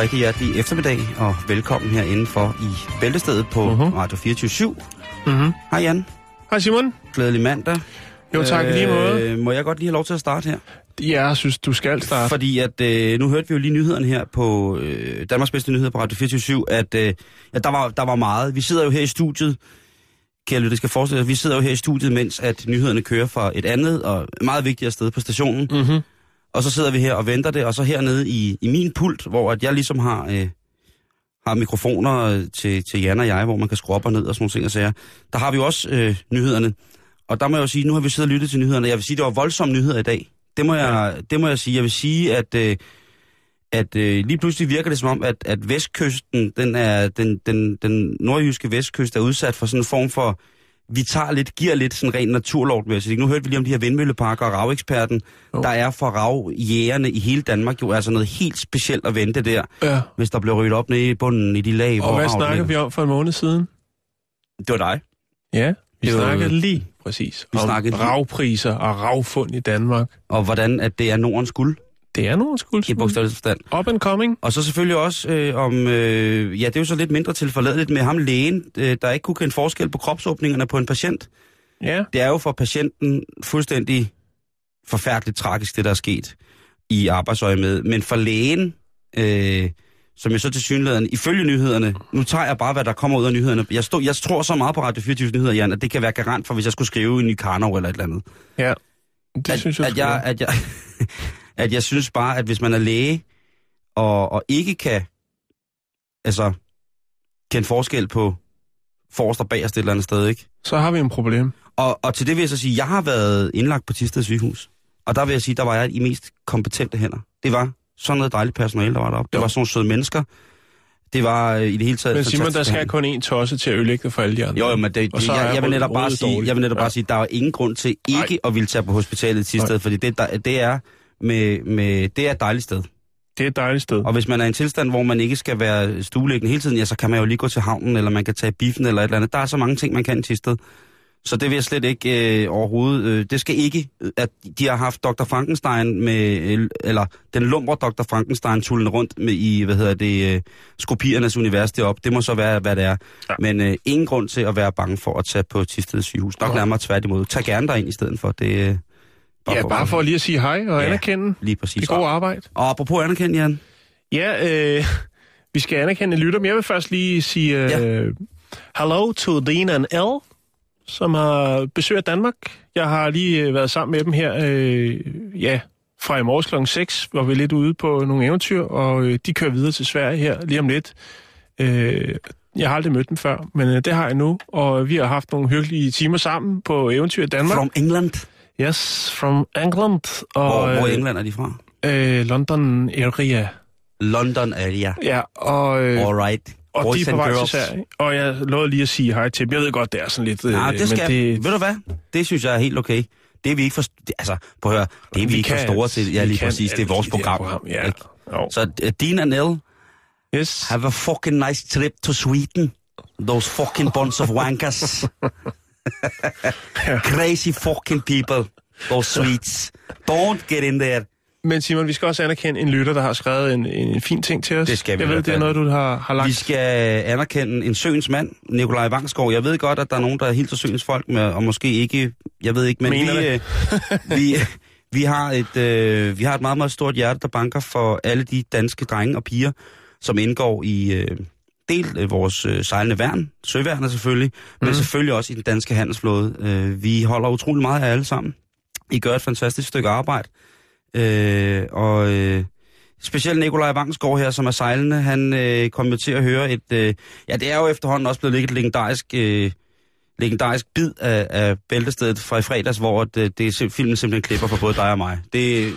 Rigtig hjertelig eftermiddag, og velkommen her indenfor i Bæltestedet på Mhm. uh-huh. Radio 24 Mm-hmm. Hej Jan, Hej Simon. glædelig mandag. Jo tak, i lige måde. må jeg godt lige have lov til at starte her? Ja, jeg synes, du skal starte. Fordi at, øh, nu hørte vi jo lige nyhederne her på øh, Danmarks bedste nyheder på Radio 24 at øh, ja, der, var, der var meget. Vi sidder jo her i studiet, kære lytter, det skal forestille jer, vi sidder jo her i studiet, mens at nyhederne kører fra et andet og meget vigtigere sted på stationen. Mm-hmm. Og så sidder vi her og venter det, og så hernede i, i min pult, hvor at jeg ligesom har, øh, har mikrofoner øh, til, til Jan og jeg, hvor man kan skrue op og ned og sådan nogle ting og sager. Der har vi jo også øh, nyhederne. Og der må jeg jo sige, nu har vi siddet og lyttet til nyhederne. Jeg vil sige, det var voldsomme nyheder i dag. Det må jeg, det må jeg sige. Jeg vil sige, at, øh, at øh, lige pludselig virker det som om, at, at vestkysten, den, er, den, den, den nordjyske vestkyst er udsat for sådan en form for, vi tager lidt, giver lidt sådan ren naturlov. Vil jeg sige. Nu hørte vi lige om de her vindmølleparker og raveksperten, Jo. der er for ravjægerne i hele Danmark jo altså noget helt specielt at vente der, Ja. hvis der bliver ryddet op nede i bunden i de lag, Og hvor hvad ligger. vi om for en måned siden? Det var dig. Ja, vi Det var- snakkede lige præcis Vi om snakkede ravpriser og ravfund i Danmark. Og hvordan at det er Nordens guld Det er nogen i skuld. bogstavelig forstand. Up and coming. Og så selvfølgelig også øh, om, øh, ja det er jo så lidt mindre tilforladeligt med ham lægen, øh, der ikke kunne kende forskel på kropsåbningerne på en patient. Ja. Det er jo for patienten fuldstændig forfærdeligt tragisk, det der er sket i arbejdsøje med. Men for lægen, øh, som jeg så til synligheden, ifølge nyhederne, nu tager jeg bare, hvad der kommer ud af nyhederne. Jeg, stod, jeg tror så meget på Radio 24 nyheder, Jan, at det kan være garant for, hvis jeg skulle skrive en ny Karnov eller et eller andet. Ja. Det at, synes jeg, at jeg, at, jeg, at jeg synes bare, at hvis man er læge, og, og ikke kan, altså, kende forskel på forrest og bagerst et eller andet sted, ikke? Så har vi en problem. Og, og til det vil jeg så sige, jeg har været indlagt på Tisted sygehus. Og der vil jeg sige, der var jeg i mest kompetente hænder. Det var sådan noget dejligt personale, der var deroppe. Det var sådan nogle søde mennesker. Det var øh, i det hele taget Men Simon, der skal kun en tosse til at ødelægge for alle de andre. Jo, jo, men det, det, jeg, er jeg, vil netop bare sige, jeg vil netop Ja. bare sige, der er ingen grund til ikke at ville tage på hospitalet i Tisted, fordi det, der, det er med, med, det er et dejligt sted. Det er et dejligt sted. Og hvis man er i en tilstand, hvor man ikke skal være stueliggende hele tiden, ja, så kan man jo lige gå til havnen, eller man kan tage biffen eller et eller andet. Der er så mange ting, man kan i Tisted. Så det vil jeg slet ikke øh, overhovedet... Øh, det skal ikke, at de har haft Dr. Frankenstein med... Øh, eller den lumre Dr. Frankenstein tullen rundt med i, hvad hedder det, øh, skopiernes univers deroppe. Det må så være, hvad det er. Ja. Ja. Men øh, ingen grund til at være bange for at tage på Tisted sygehus. Nok Nej. nærmere tværtimod. Tag gerne derind i stedet for. Det, øh, Ja, bare for lige at sige hej og Ja. anerkende Lige præcis. det gode arbejde. Og apropos anerkendt, Jan. Ja, øh, vi skal anerkende lytter, men jeg vil først lige sige øh, Ja. hello to Dina and L, som har besøgt Danmark. Jeg har lige øh, været sammen med dem her, øh, ja, fra i morges kl. 6, hvor vi lidt ude på nogle eventyr, og øh, de kører videre til Sverige her lige om lidt. Øh, jeg har aldrig mødt dem før, men øh, det har jeg nu, og vi har haft nogle hyggelige timer sammen på eventyr i Danmark. From England. Yes, from England. Og, Hvor, hvor i øh, England er de fra? øh, London area. London area. Ja, og... Øh, All right. Og Boys de er på vej til. Sverige. Og jeg lovede lige at sige hej til dem. Jeg ved godt, det er sådan lidt... Nej, øh, det skal, men det... ved du hvad? Det synes jeg er helt okay. Det er vi ikke for... det- Altså, prøv at høre. Det er vi, Vi ikke for kan store alt. til. Ja, lige kan præcis. Det er vores program. program, ja. ikke? Jo. Så uh, Dean and Elle, Yes. have a fucking nice trip to Sweden. Those fucking bunch of wankers. Crazy fucking people. Those Swedes. Don't get in there. Men Simon, vi skal også anerkende en lytter, der har skrevet en, en fin ting til os. Det skal vi Jeg ved, det er noget, du har, har lagt. Vi skal anerkende en søens mand, Nikolaj Vangsgaard. Jeg ved godt, at der er nogen, der er helt søens folk med, og måske ikke, jeg ved ikke, men Mener vi, det? øh, vi, vi, har et, øh, vi har et meget, meget stort hjerte, der banker for alle de danske drenge og piger, som indgår i øh, del øh, vores øh, sejlende værn, søværnet selvfølgelig, mm. men selvfølgelig også i den danske handelsflåde. Øh, vi holder utrolig meget af alle sammen. I gør et fantastisk stykke arbejde. Øh, og øh, specielt Nikolaj Vangsgaard her, som er sejlende, han øh, kom jo til at høre et... Øh, ja, det er jo efterhånden også blevet lidt et legendarisk, øh, legendarisk bid af, af bæltestedet fra i fredags, hvor det, det er filmen simpelthen klipper for både dig og mig. Det,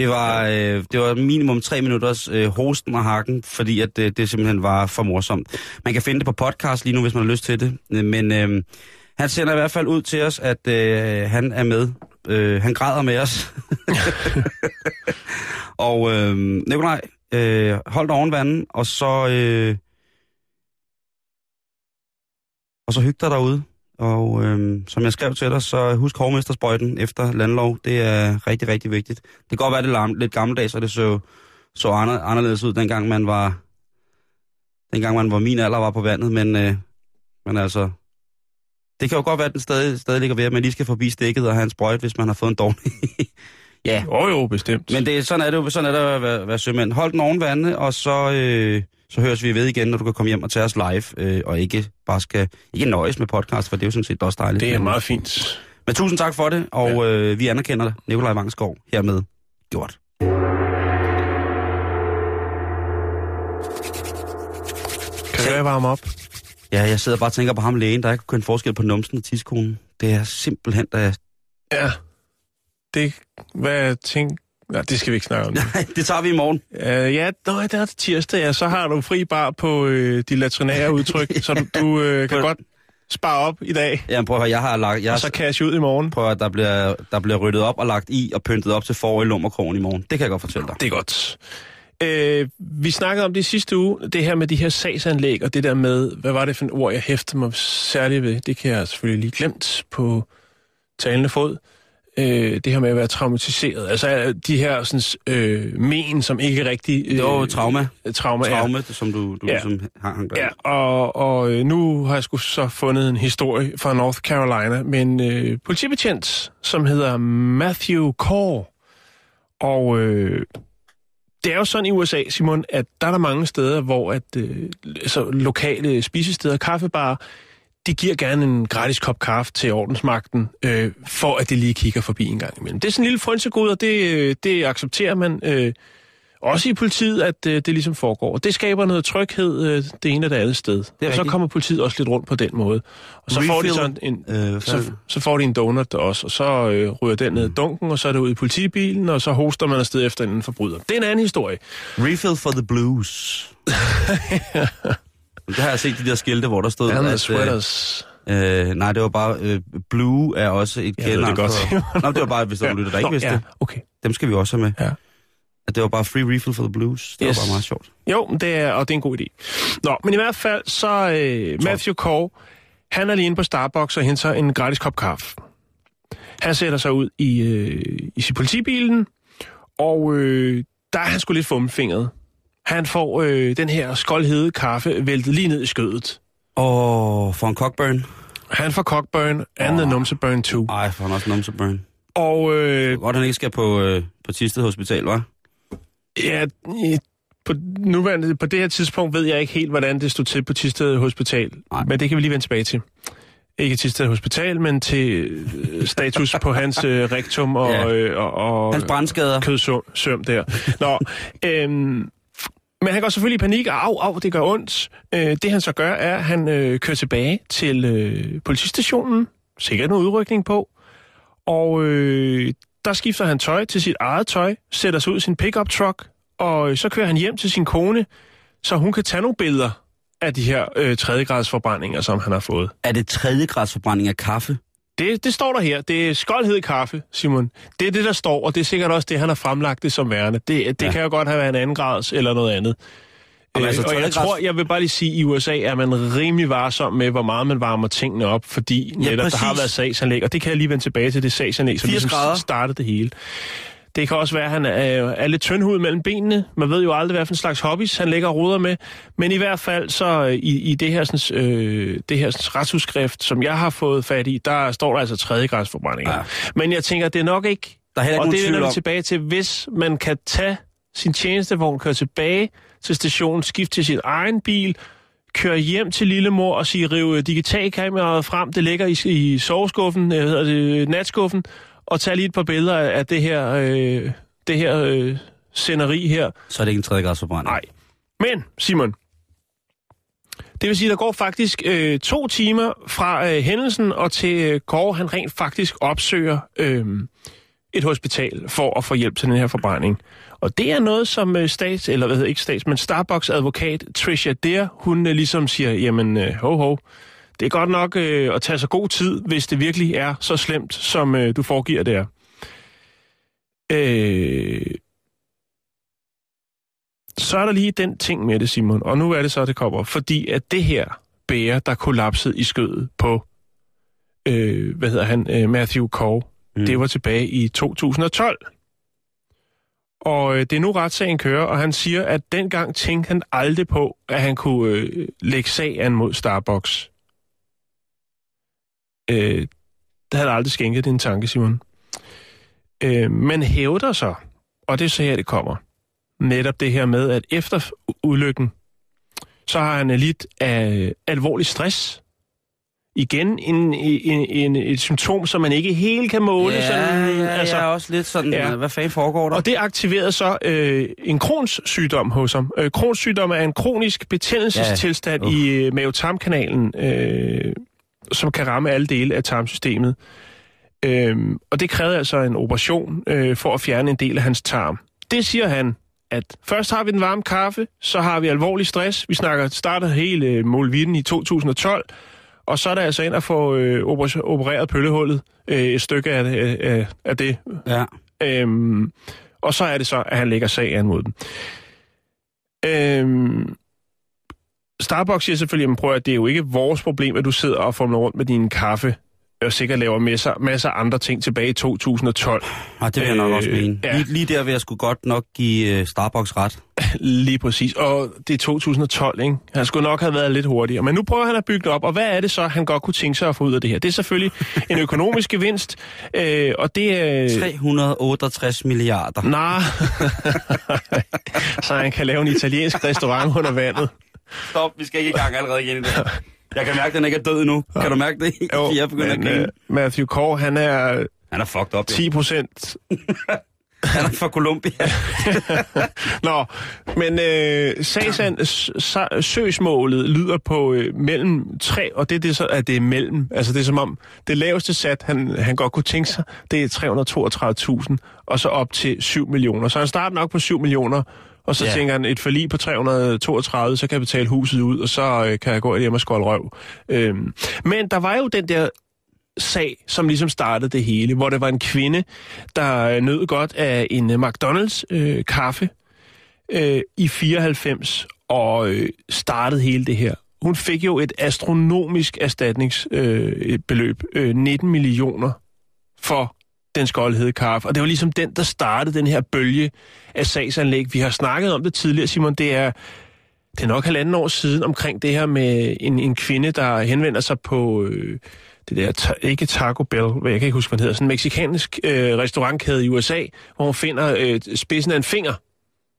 det var, øh, det var minimum tre minutters øh, hosten og hakken, fordi at det, det simpelthen var for morsomt. Man kan finde det på podcast lige nu, hvis man har lyst til det. Men øh, han sender i hvert fald ud til os, at øh, han er med. Øh, han græder med os. og øh, Nikolaj, øh, hold dig oven vandet, og så... Øh, og så hyg dig derude. Og øhm, som jeg skrev til dig, så husk hovmestersprøjten efter landlov. Det er rigtig, rigtig vigtigt. Det kan godt være, det er lidt gammeldags, og det så, så anderledes ud, dengang man var, dengang man var min alder var på vandet, men, øh, men altså, det kan jo godt være, at den stadig, stadig ligger ved, at man lige skal forbi stikket og have en sprøjt, hvis man har fået en dårlig. ja. Jo, jo, bestemt. Men det, sådan er det jo, sådan er det at være, være sømand. Hold den oven vandet, og så... Øh, så høres vi ved igen, når du kan komme hjem og tage os live, øh, og ikke bare skal ikke nøjes med podcast, for det er jo sådan set også dejligt. Det er meget fint. Men tusind tak for det, og ja. øh, vi anerkender Nikolaj Vangsgaard hermed. Gjort. Kan du varme op? Ja, jeg sidder bare og tænker på ham lægen, der ikke kunne forskel på numsen og tidskonen. Det er simpelthen, der Ja, det, hvad jeg tænker, Ja, det skal vi ikke snakke om. Nej, det tager vi i morgen. Uh, ja, nå, det er tirsdag, ja. Så har du fri bar på øh, de latrinære udtryk, så du, du øh, kan godt spare op i dag. Ja, prøv at høre, jeg har lagt... Jeg og så cash ud i morgen. Prøv at der bliver, der bliver ryddet op og lagt i og pyntet op til for i lummerkrogen i morgen. Det kan jeg godt fortælle dig. Det er godt. Øh, vi snakkede om det sidste uge, det her med de her sagsanlæg, og det der med, hvad var det for et ord, jeg hæftede mig særligt ved? Det kan jeg selvfølgelig lige glemt på talende fod øh, det her med at være traumatiseret. Altså de her sådan, øh, men, som ikke rigtig... Øh, jo, trauma. Trauma, trauma ja. som du, du ja. ligesom har hang Ja, og, og øh, nu har jeg sgu så fundet en historie fra North Carolina med en øh, politibetjent, som hedder Matthew Core. Og øh, det er jo sådan i USA, Simon, at der er der mange steder, hvor at, øh, altså, lokale spisesteder, kaffebarer, de giver gerne en gratis kop kaffe til ordensmagten, øh, for at det lige kigger forbi en gang imellem. Det er sådan en lille frønsegod, og det, øh, det accepterer man øh, også i politiet, at øh, det ligesom foregår. Og det skaber noget tryghed øh, det ene og det andet sted. Det og så kommer politiet også lidt rundt på den måde. Og så får de sådan en, øh, så, så får de en donut også, og så øh, ryger den ned i dunken, og så er det ud i politibilen, og så hoster man afsted efter en forbryder. Det er en anden historie. Refill for the blues. Det har jeg set de der skilte, hvor der stod... The at, sweaters. Øh, øh, nej, det var bare... Øh, blue er også et kendt det godt. For, Nå, det var bare, hvis der ja. lytter, der ikke vidste ja, det. okay. Dem skal vi også have med. Ja. At det var bare free refill for the blues. Det yes. var bare meget sjovt. Jo, det er, og det er en god idé. Nå, men i hvert fald, så øh, Matthew Cole, han er lige inde på Starbucks og henter en gratis kop kaffe. Han sætter sig ud i, øh, i sin politibilen, og øh, der er han sgu lidt fummelfingret. Han får øh, den her skoldhede kaffe væltet lige ned i skødet. Og for en cockburn? Han får cockburn and oh. numseburn too. Ej, for han også numseburn. Og... Øh, Godt, han ikke skal på, øh, på Tisted Hospital, hva'? Ja, på, nuværende, på det her tidspunkt ved jeg ikke helt, hvordan det stod til på Tisted Hospital. Ej. Men det kan vi lige vende tilbage til. Ikke Tisted Hospital, men til øh, status på hans øh, rektum og, ja. øh, og, og... Hans brandskader. Kødsøm der. Nå, øhm, men han går selvfølgelig i panik, og au, au, det gør ondt. Øh, det han så gør, er, at han øh, kører tilbage til øh, politistationen, sikkert noget udrykning på, og øh, der skifter han tøj til sit eget tøj, sætter sig ud i sin pickup truck, og øh, så kører han hjem til sin kone, så hun kan tage nogle billeder af de her øh, tredjegradsforbrændinger, som han har fået. Er det tredjegradsforbrænding af kaffe? Det, det står der her. Det er skoldhed kaffe, Simon. Det er det, der står, og det er sikkert også det, han har fremlagt det som værende. Det, det ja. kan jo godt have været en anden grads eller noget andet. Og, altså, og jeg tror, jeg vil bare lige sige, at i USA er man rimelig varsom med, hvor meget man varmer tingene op, fordi ja, netop, der har været sagsanlæg, og det kan jeg lige vende tilbage til, det sagsanlæg, som ligesom startede det hele. Det kan også være, at han er, er lidt tyndhud mellem benene. Man ved jo aldrig, hvad for en slags hobbies han lægger og ruder med. Men i hvert fald så øh, i, i det her, sådan, øh, det her sådan, retsudskrift, som jeg har fået fat i, der står der altså tredjegradsforbrændinger. Ja. Men jeg tænker, det er nok ikke... Der er ikke og det er vi tilbage til, hvis man kan tage sin tjenestevogn, køre tilbage til stationen, skifte til sin egen bil, køre hjem til lillemor og sige, rive digitalkameraet frem, det ligger i, i soveskuffen, øh, hedder det, natskuffen, og tage lige et par billeder af det her, øh, det her øh, sceneri her. Så er det ikke en tredje grads forbrænding. Nej. Men, Simon, Det vil sige, der går faktisk øh, to timer fra øh, hændelsen og til øh, Kåre, han rent faktisk opsøger øh, et hospital for at få hjælp til den her forbrænding. Og det er noget, som øh, stats, eller hvad hedder ikke stats, men Starbucks advokat Tricia Der, hun øh, ligesom siger, jamen øh, ho ho, det er godt nok øh, at tage sig god tid, hvis det virkelig er så slemt, som øh, du foregiver der. Øh, så er der lige den ting med det, Simon, og nu er det så, det kommer. Fordi at det her bære, der kollapsede i skødet på, øh, hvad hedder han, øh, Matthew Cole, mm. det var tilbage i 2012. Og øh, det er nu retssagen kører, og han siger, at dengang tænkte han aldrig på, at han kunne øh, lægge sag an mod Starbucks. Øh, det havde aldrig skænket din tanke, Simon. Øh, men hævder så, og det er så her, det kommer, netop det her med, at efter ulykken, så har han lidt af alvorlig stress. Igen en, en, en, et symptom, som man ikke helt kan måle. Ja, sådan, ja, altså, jeg er også lidt sådan, ja. hvad fanden foregår der? Og det aktiverede så øh, en Crohns sygdom hos ham. Øh, Crohns sygdom er en kronisk betændelsestilstand ja. i øh, mavetarmkanalen, øh, som kan ramme alle dele af tarmsystemet. Øh, og det krævede altså en operation øh, for at fjerne en del af hans tarm. Det siger han, at først har vi den varme kaffe, så har vi alvorlig stress. Vi snakker starter hele øh, Molvitten i 2012, og så er der altså ind at få øh, opereret pøllehullet, øh, et stykke af, af, af det. Ja. Øhm, og så er det så, at han lægger sag an mod dem. Øhm, Starbucks siger selvfølgelig, at det er jo ikke vores problem, at du sidder og får rundt med din kaffe og sikkert laver masser, masser andre ting tilbage i 2012. Ja, det vil jeg nok også øh, mene. Ja. Lige, lige der vil jeg sgu godt nok give uh, Starbucks ret. Lige præcis. Og det er 2012, ikke? Han skulle nok have været lidt hurtigere. Men nu prøver han at bygge det op, og hvad er det så, han godt kunne tænke sig at få ud af det her? Det er selvfølgelig en økonomisk gevinst, øh, og det er... 368 milliarder. Nej, så han kan lave en italiensk restaurant under vandet. Stop, vi skal ikke i gang allerede igen i det. Jeg kan mærke, at den ikke er død endnu. Kan du mærke det? Jo, jeg begynder men, at grine. Uh, Matthew Kåre, han er... Han er fucked up, 10 procent... han er fra Colombia. Nå, men øh, sagsan, søgsmålet lyder på øh, mellem 3, og det er det så, at det er mellem. Altså det er som om, det laveste sat, han, han godt kunne tænke sig, det er 332.000, og så op til 7 millioner. Så han starter nok på 7 millioner, og så ja. tænker han, et forlig på 332, så kan jeg betale huset ud, og så øh, kan jeg gå hjem og skåle røv. Øhm, men der var jo den der sag, som ligesom startede det hele, hvor det var en kvinde, der nød godt af en McDonald's øh, kaffe øh, i 94 og øh, startede hele det her. Hun fik jo et astronomisk erstatningsbeløb, øh, øh, 19 millioner for den skoldhede kaffe. Og det var ligesom den, der startede den her bølge af sagsanlæg. Vi har snakket om det tidligere, Simon. Det er, det er nok halvanden år siden omkring det her med en, en kvinde, der henvender sig på... Øh, det der, ta- ikke Taco Bell, hvad jeg kan ikke huske, hvad den hedder, sådan en meksikansk øh, restaurantkæde i USA, hvor hun finder øh, spidsen af en finger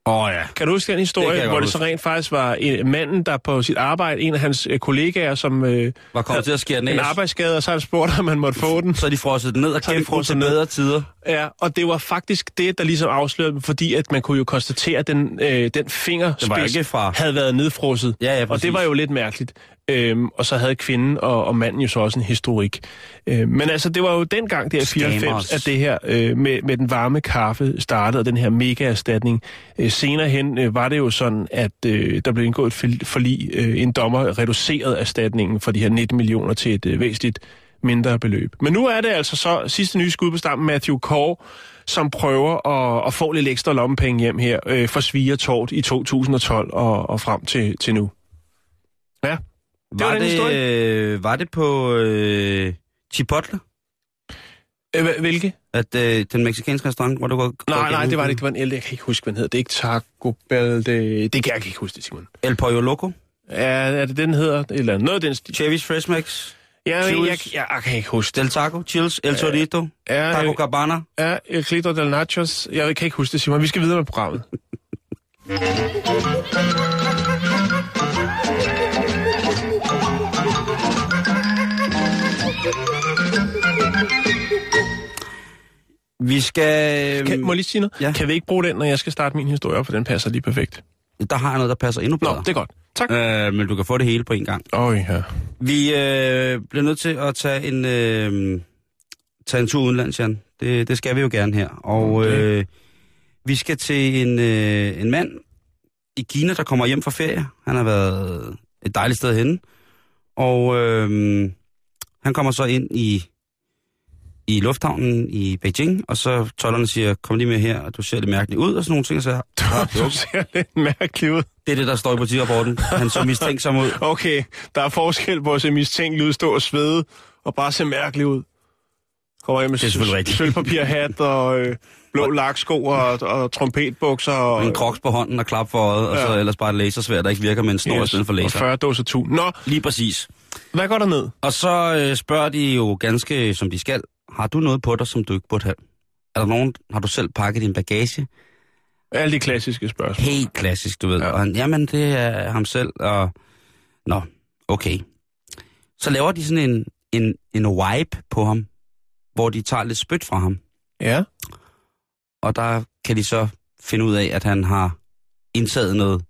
Åh oh, ja. Kan du huske den historie, det hvor det så rent faktisk var en, manden, der på sit arbejde, en af hans øh, kollegaer, som øh, var kommet til at skære den en arbejdsskade, og så han spurgt, om man måtte få den. Så de frosset den ned og den til bedre tider. Ja, og det var faktisk det, der ligesom afslørede dem, fordi at man kunne jo konstatere, at den, øh, den fingerspids fra... havde været nedfrosset. Ja, ja, og det var jo lidt mærkeligt. Øhm, og så havde kvinden og, og manden jo så også en historik. Øhm, men altså, det var jo dengang, der i 94, at det her øh, med, med den varme kaffe startede, og den her mega-erstatning. Øh, senere hen øh, var det jo sådan, at øh, der blev indgået et forlig. Øh, en dommer reducerede erstatningen for de her 19 millioner til et øh, væsentligt mindre beløb. Men nu er det altså så sidste nye skud på stammen, Matthew Kåre, som prøver at, at få lidt ekstra lommepenge hjem her øh, for Svigertort i 2012 og, og frem til, til nu. Ja. Det var, var, det, øh, var det på øh, Chipotle? Øh, hvilke? At øh, den meksikanske restaurant, hvor du går... Nej, nej, det var det ikke. Det var en ældre, jeg kan ikke huske, hvad den hedder. Det er ikke Taco Bell, det, det kan jeg ikke huske det, Simon. El Pollo Loco? Ja, er det den hedder? Eller noget af den stil. Chevy's Fresh Max? Ja, jeg, jeg, jeg, jeg kan ikke huske Del Taco, Chills, El Torito, ja, Taco Cabana. Ja, El Clito del Nachos. Jeg kan ikke huske det, Simon. Vi skal videre med programmet. Vi skal... Kan, må jeg lige sige noget? Ja. Kan vi ikke bruge den, når jeg skal starte min historie op, for den passer lige perfekt? der har jeg noget, der passer endnu Nå, bedre. det er godt. Tak. Øh, men du kan få det hele på en gang. Øj, ja. Vi øh, bliver nødt til at tage en, øh, tage en tur udenlands, Jan. Det, det skal vi jo gerne her. Og Okay. øh, vi skal til en, øh, en mand i Kina, der kommer hjem fra ferie. Han har været et dejligt sted henne. Og øh, han kommer så ind i, i lufthavnen i Beijing, og så tollerne siger, kom lige med her, og du ser lidt mærkeligt ud, og sådan nogle ting. Og så, Du ser lidt mærkelig ud. det er det, der står i politirapporten. Han så mistænksom ud. Okay, der er forskel på at se mistænkelig ud, stå og svede, og bare se mærkelig ud. Kommer hjem med er rigtigt. sølvpapirhat og øh, blå laksko og, og trompetbukser. Og, Og en kroks på hånden og klap for øjet, og så Ja. ellers bare et lasersvær, der ikke virker med en snor yes. i stedet for og laser. 40 dåser tu. Nå, Lige præcis. hvad går der ned? Og så øh, spørger de jo ganske, som de skal, har du noget på dig, som du ikke burde have? Er der nogen, har du selv pakket din bagage? Alle de klassiske spørgsmål. Helt klassisk, du ved. Ja. Og han, jamen, det er ham selv, og... Nå, okay. Så laver de sådan en, en, en wipe på ham, hvor de tager lidt spyt fra ham. Ja. Og der kan de så finde ud af, at han har indtaget noget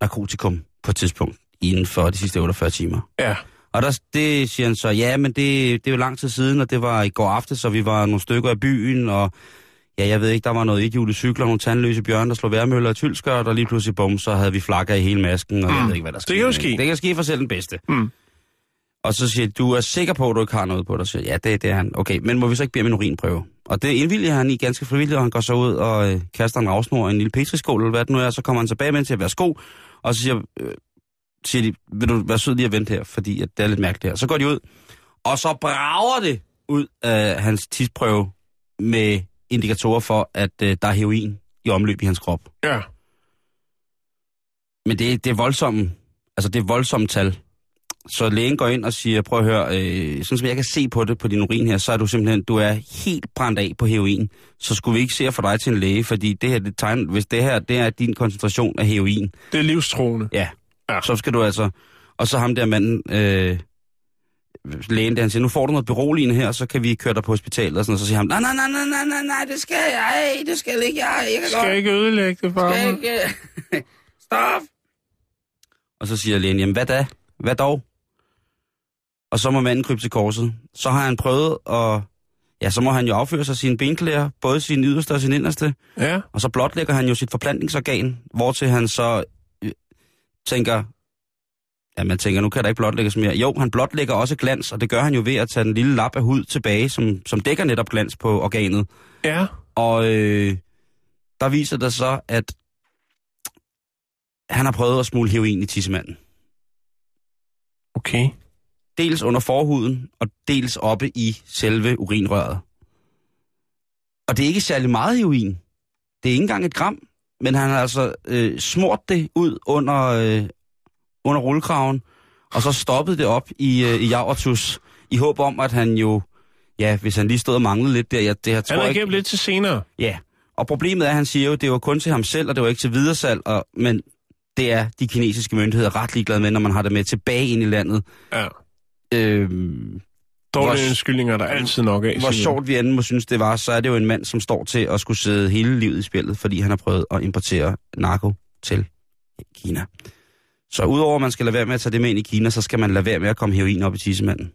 narkotikum på et tidspunkt inden for de sidste 48 timer. Ja. Og der, det siger han så, ja, men det, det er jo lang tid siden, og det var i går aftes, så vi var nogle stykker i byen, og ja, jeg ved ikke, der var noget ethjulet cykler, nogle tandløse bjørn, der slog værmøller og tylskørt, og lige pludselig, bum, så havde vi flakker i hele masken, og mm. jeg ved ikke, hvad der skete. kan jo ske. Det kan ske for selv den bedste. Mm. Og så siger du er sikker på, at du ikke har noget på dig? Så ja, det, det er han. Okay, men må vi så ikke bede om en urinprøve? Og det indvilliger han i ganske frivilligt, og han går så ud og øh, kaster en ravsnor og en lille petriskål, eller hvad det nu er, så kommer han tilbage med til at være sko, og så siger, øh, siger de, vil du være sød lige at vente her, fordi at det er lidt mærkeligt her. Så går de ud, og så brager det ud af hans tidsprøve med indikatorer for, at øh, der er heroin i omløb i hans krop. Ja. Men det, det er voldsomme, altså det er voldsomme tal. Så lægen går ind og siger, prøv at høre, øh, sådan som jeg kan se på det på din urin her, så er du simpelthen, du er helt brændt af på heroin. Så skulle vi ikke se at få dig til en læge, fordi det her, det tegner, hvis det her, det er din koncentration af heroin, Det er livstroende. ja, Ja. så skal du altså, og så ham der manden, øh, lægen der, han siger, nu får du noget beroligende her, så kan vi køre dig på hospitalet, og sådan, og så siger han, nej, nej, nej, nej, nej, nej, nej, det skal jeg, ej, det skal ikke jeg, jeg kan Skal jeg ikke ødelægge det for skal mig? ikke. Stop! Og så siger lægen, jamen hvad da? Hvad dog? Og så må manden krybe til korset. Så har han prøvet at... Ja, så må han jo afføre sig sine benklæder, både sin yderste og sin inderste. Ja. Og så blotlægger han jo sit forplantningsorgan, hvortil han så tænker... Ja, man tænker, nu kan der ikke blotlægges mere. Jo, han blotlægger også glans, og det gør han jo ved at tage den lille lap af hud tilbage, som, som dækker netop glans på organet. Ja. Og øh, der viser det så, at han har prøvet at smule heroin i tissemanden. Okay. Dels under forhuden, og dels oppe i selve urinrøret. Og det er ikke særlig meget heroin. Det er ikke engang et gram, men han har altså øh, smurt det ud under, øh, under rullekraven, og så stoppet det op i, øh, i Javertus, i håb om, at han jo, ja, hvis han lige stod og manglede lidt der, ja, det her tror Han har jeg ikke... lidt til senere. Ja, og problemet er, at han siger jo, at det var kun til ham selv, og det var ikke til videresalg, og, men det er de kinesiske myndigheder ret ligeglade med, når man har det med tilbage ind i landet. Ja. Øhm, Dårlige Hvor- undskyldninger, der er altid nok af. hvor sjovt vi end må synes, det var, så er det jo en mand, som står til at skulle sidde hele livet i spillet, fordi han har prøvet at importere narko til Kina. Så udover at man skal lade være med at tage det med ind i Kina, så skal man lade være med at komme heroin op i tissemanden.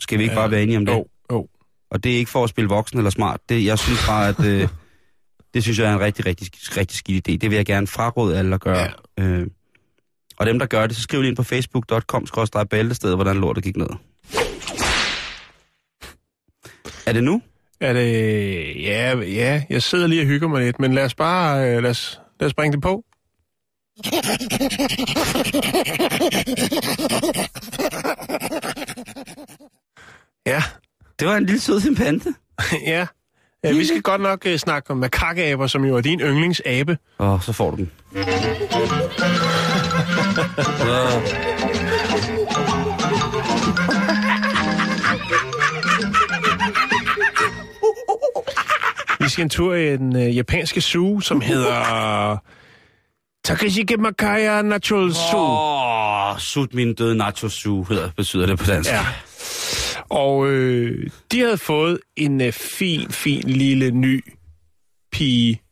Skal vi ikke Ja. bare være enige om det? Jo, jo. Og det er ikke for at spille voksen eller smart. Det, jeg synes bare, at øh, det synes jeg er en rigtig, rigtig, rigtig skidt idé. Det vil jeg gerne fraråde alle at gøre. Ja. Øh, og dem, der gør det, så skriv lige ind på facebook.com bæltested, hvordan lortet gik ned. Er det nu? Er det... Ja, ja, jeg sidder lige og hygger mig lidt, men lad os bare... øh, Lad os, lad os bringe det på. Ja, Det var en lille sød simpante. ja. ja vi skal godt nok uh, snakke om makakaber, som jo er din yndlingsabe. Og så får du den. så. Skal en tur i den uh, japanske zoo, som hedder... Takeshike Makaya Natural Zoo. Åh, oh, sut min døde nacho su, hedder, betyder det på dansk. Ja. Og øh, de havde fået en øh, fin, fin lille ny pige,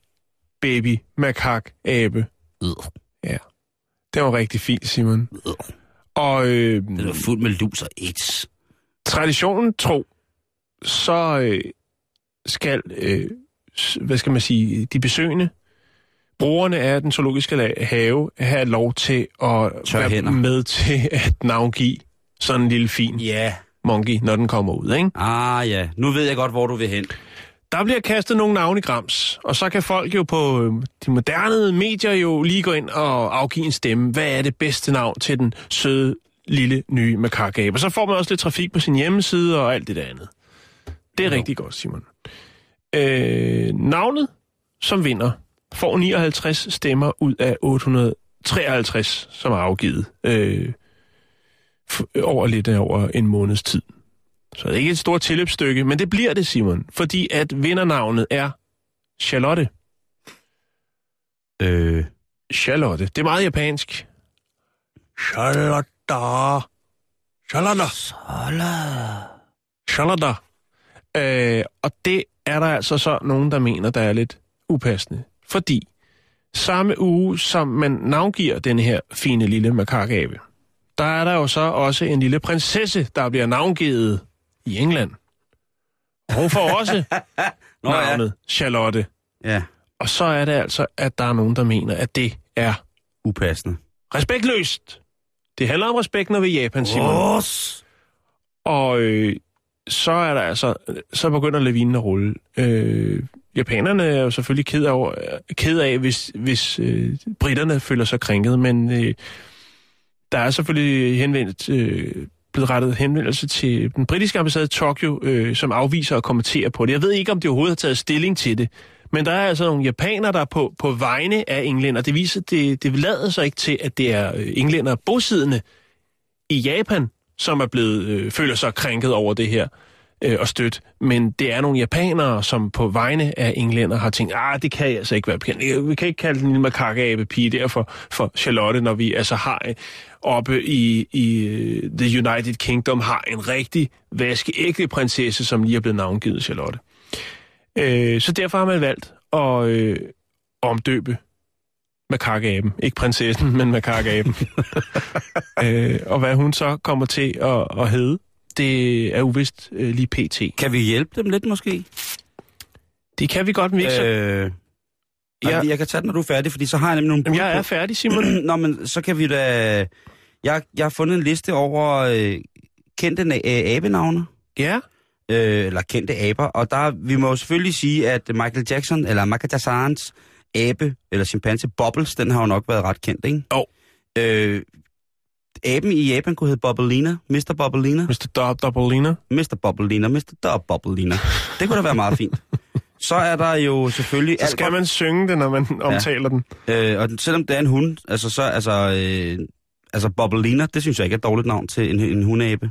baby, makak, abe. Øh. Ja. Det var rigtig fint, Simon. Og øh, Det var fuld med lus og AIDS. traditionen tro, så øh, skal, øh, hvad skal man sige, de besøgende, brugerne af den zoologiske have, have lov til at Tør være hænder. med til at navngive sådan en lille fin Ja. monkey, når den kommer ud, ikke? Ah ja, nu ved jeg godt, hvor du vil hen. Der bliver kastet nogle navne i grams, og så kan folk jo på øh, de moderne medier jo lige gå ind og afgive en stemme. Hvad er det bedste navn til den søde, lille, nye makakabe? Og så får man også lidt trafik på sin hjemmeside og alt det der andet. Det er rigtig godt, Simon. Øh, navnet, som vinder, får 59 stemmer ud af 853, som er afgivet øh, f- over lidt over en måneds tid. Så det er ikke et stort tilløbsstykke, men det bliver det, Simon, fordi at vindernavnet er Charlotte. Øh, Charlotte. Det er meget japansk. Charlotte. Charlotte. Charlotte. Øh, og det er der altså så nogen, der mener, der er lidt upassende. Fordi samme uge, som man navngiver den her fine lille makakabe, der er der jo så også en lille prinsesse, der bliver navngivet i England. Og hun får også Nå, ja. navnet Charlotte. ja, Og så er det altså, at der er nogen, der mener, at det er upassende. respektløst. Det handler om respekt, når vi er i Japan, Simon. Ås! Og øh, så er der altså, så begynder lavinen at rulle. Øh, japanerne er jo selvfølgelig ked af, ked af hvis, hvis øh, britterne føler sig krænket, men øh, der er selvfølgelig henvendt, øh, blevet rettet henvendelse til den britiske ambassade i Tokyo, øh, som afviser at kommentere på det. Jeg ved ikke, om de overhovedet har taget stilling til det, men der er altså nogle japanere, der er på, på vegne af englænder. Det viser, det, det lader sig ikke til, at det er øh, englænder bosiddende i Japan, som er blevet øh, føler sig krænket over det her øh, og støt. Men det er nogle japanere, som på vegne af englænder har tænkt, ah, det kan jeg altså ikke være bekendt. Vi kan ikke kalde den lille makakabe pige der for, for Charlotte, når vi altså har øh, oppe i, i øh, The United Kingdom har en rigtig vaskeægte prinsesse, som lige er blevet navngivet Charlotte. Øh, så derfor har man valgt at øh, omdøbe makakaben. Ikke prinsessen, men makakaben. øh, og hvad hun så kommer til at, at hedde, det er uvist øh, lige pt. Kan vi hjælpe dem lidt måske? Det kan vi godt, men ikke så... Øh, ja. Ja. Jeg kan tage den, når du er færdig, fordi så har jeg nemlig nogle Jamen, jeg er færdig, Simon. Nå, men så kan vi da... Jeg, jeg har fundet en liste over øh, kendte na- øh, abenavne. ja, øh, eller kendte aber, og der, vi må jo selvfølgelig sige, at Michael Jackson, eller Michael Jacksons abe, eller chimpanse, Bubbles, den har jo nok været ret kendt, ikke? Jo. Øh, aben i Japan kunne hedde Bubblina, Mr. Bubblina, Mr. Dob Doubleina. Mr. Bubblina, Mr. Bubblina. Det kunne da være meget fint. Så er der jo selvfølgelig... Så skal man synge det, når man omtaler den. Øh, og selvom det er en hund, altså så, altså, øh, altså Bobblina, det synes jeg ikke er et dårligt navn til en, en hundeabe.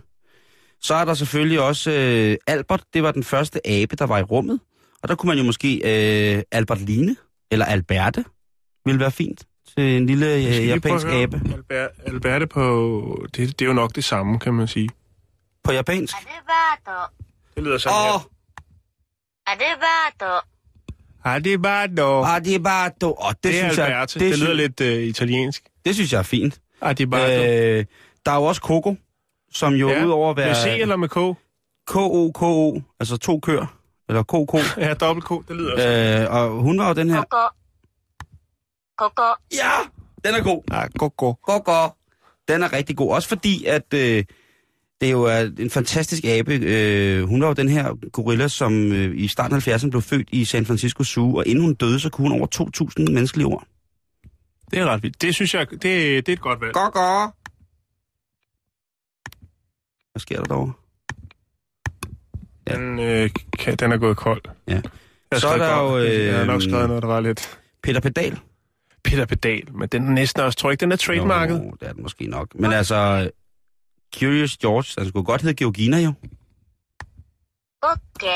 Så er der selvfølgelig også øh, Albert, det var den første abe, der var i rummet. Og der kunne man jo måske øh, Albertline, eller Alberte vil være fint til en lille øh, japansk abe. Albert, Alberte på... Det, det er jo nok det samme, kan man sige. På japansk? Alberto. Det lyder sådan oh. her. Adibato. Adibato. Oh, det, det synes Alberto. jeg... Det, det lyder lidt øh, italiensk. Det synes jeg er fint. Adibato. Øh, der er jo også Coco, som jo ja. udover at være... Med C eller med K? K-O-K-O, altså to køer. Eller KK. ja, dobbelt K, det lyder også. Øh, og hun var jo den her... Koko. Koko. Ja, den er god. Ja, koko. Koko. Den er rigtig god. Også fordi, at øh, det er jo er en fantastisk abe. Øh, hun var jo den her gorilla, som øh, i starten af 70'erne blev født i San Francisco Zoo, og inden hun døde, så kunne hun over 2.000 menneskelige ord. Det er ret vildt. Det synes jeg, det, det er et godt valg. Koko. Hvad sker der derovre? Ja. Den, øh, kan, den er gået kold. Ja. Jeg så er der godt. jo... Øh, jeg har nok skrevet noget, der var lidt... Peter Pedal. Peter Pedal, men den er næsten også, tror jeg ikke, den er trademarket. Jo, det er den måske nok. Men altså, Curious George, altså, den skulle godt hedde Georgina jo. Gokke.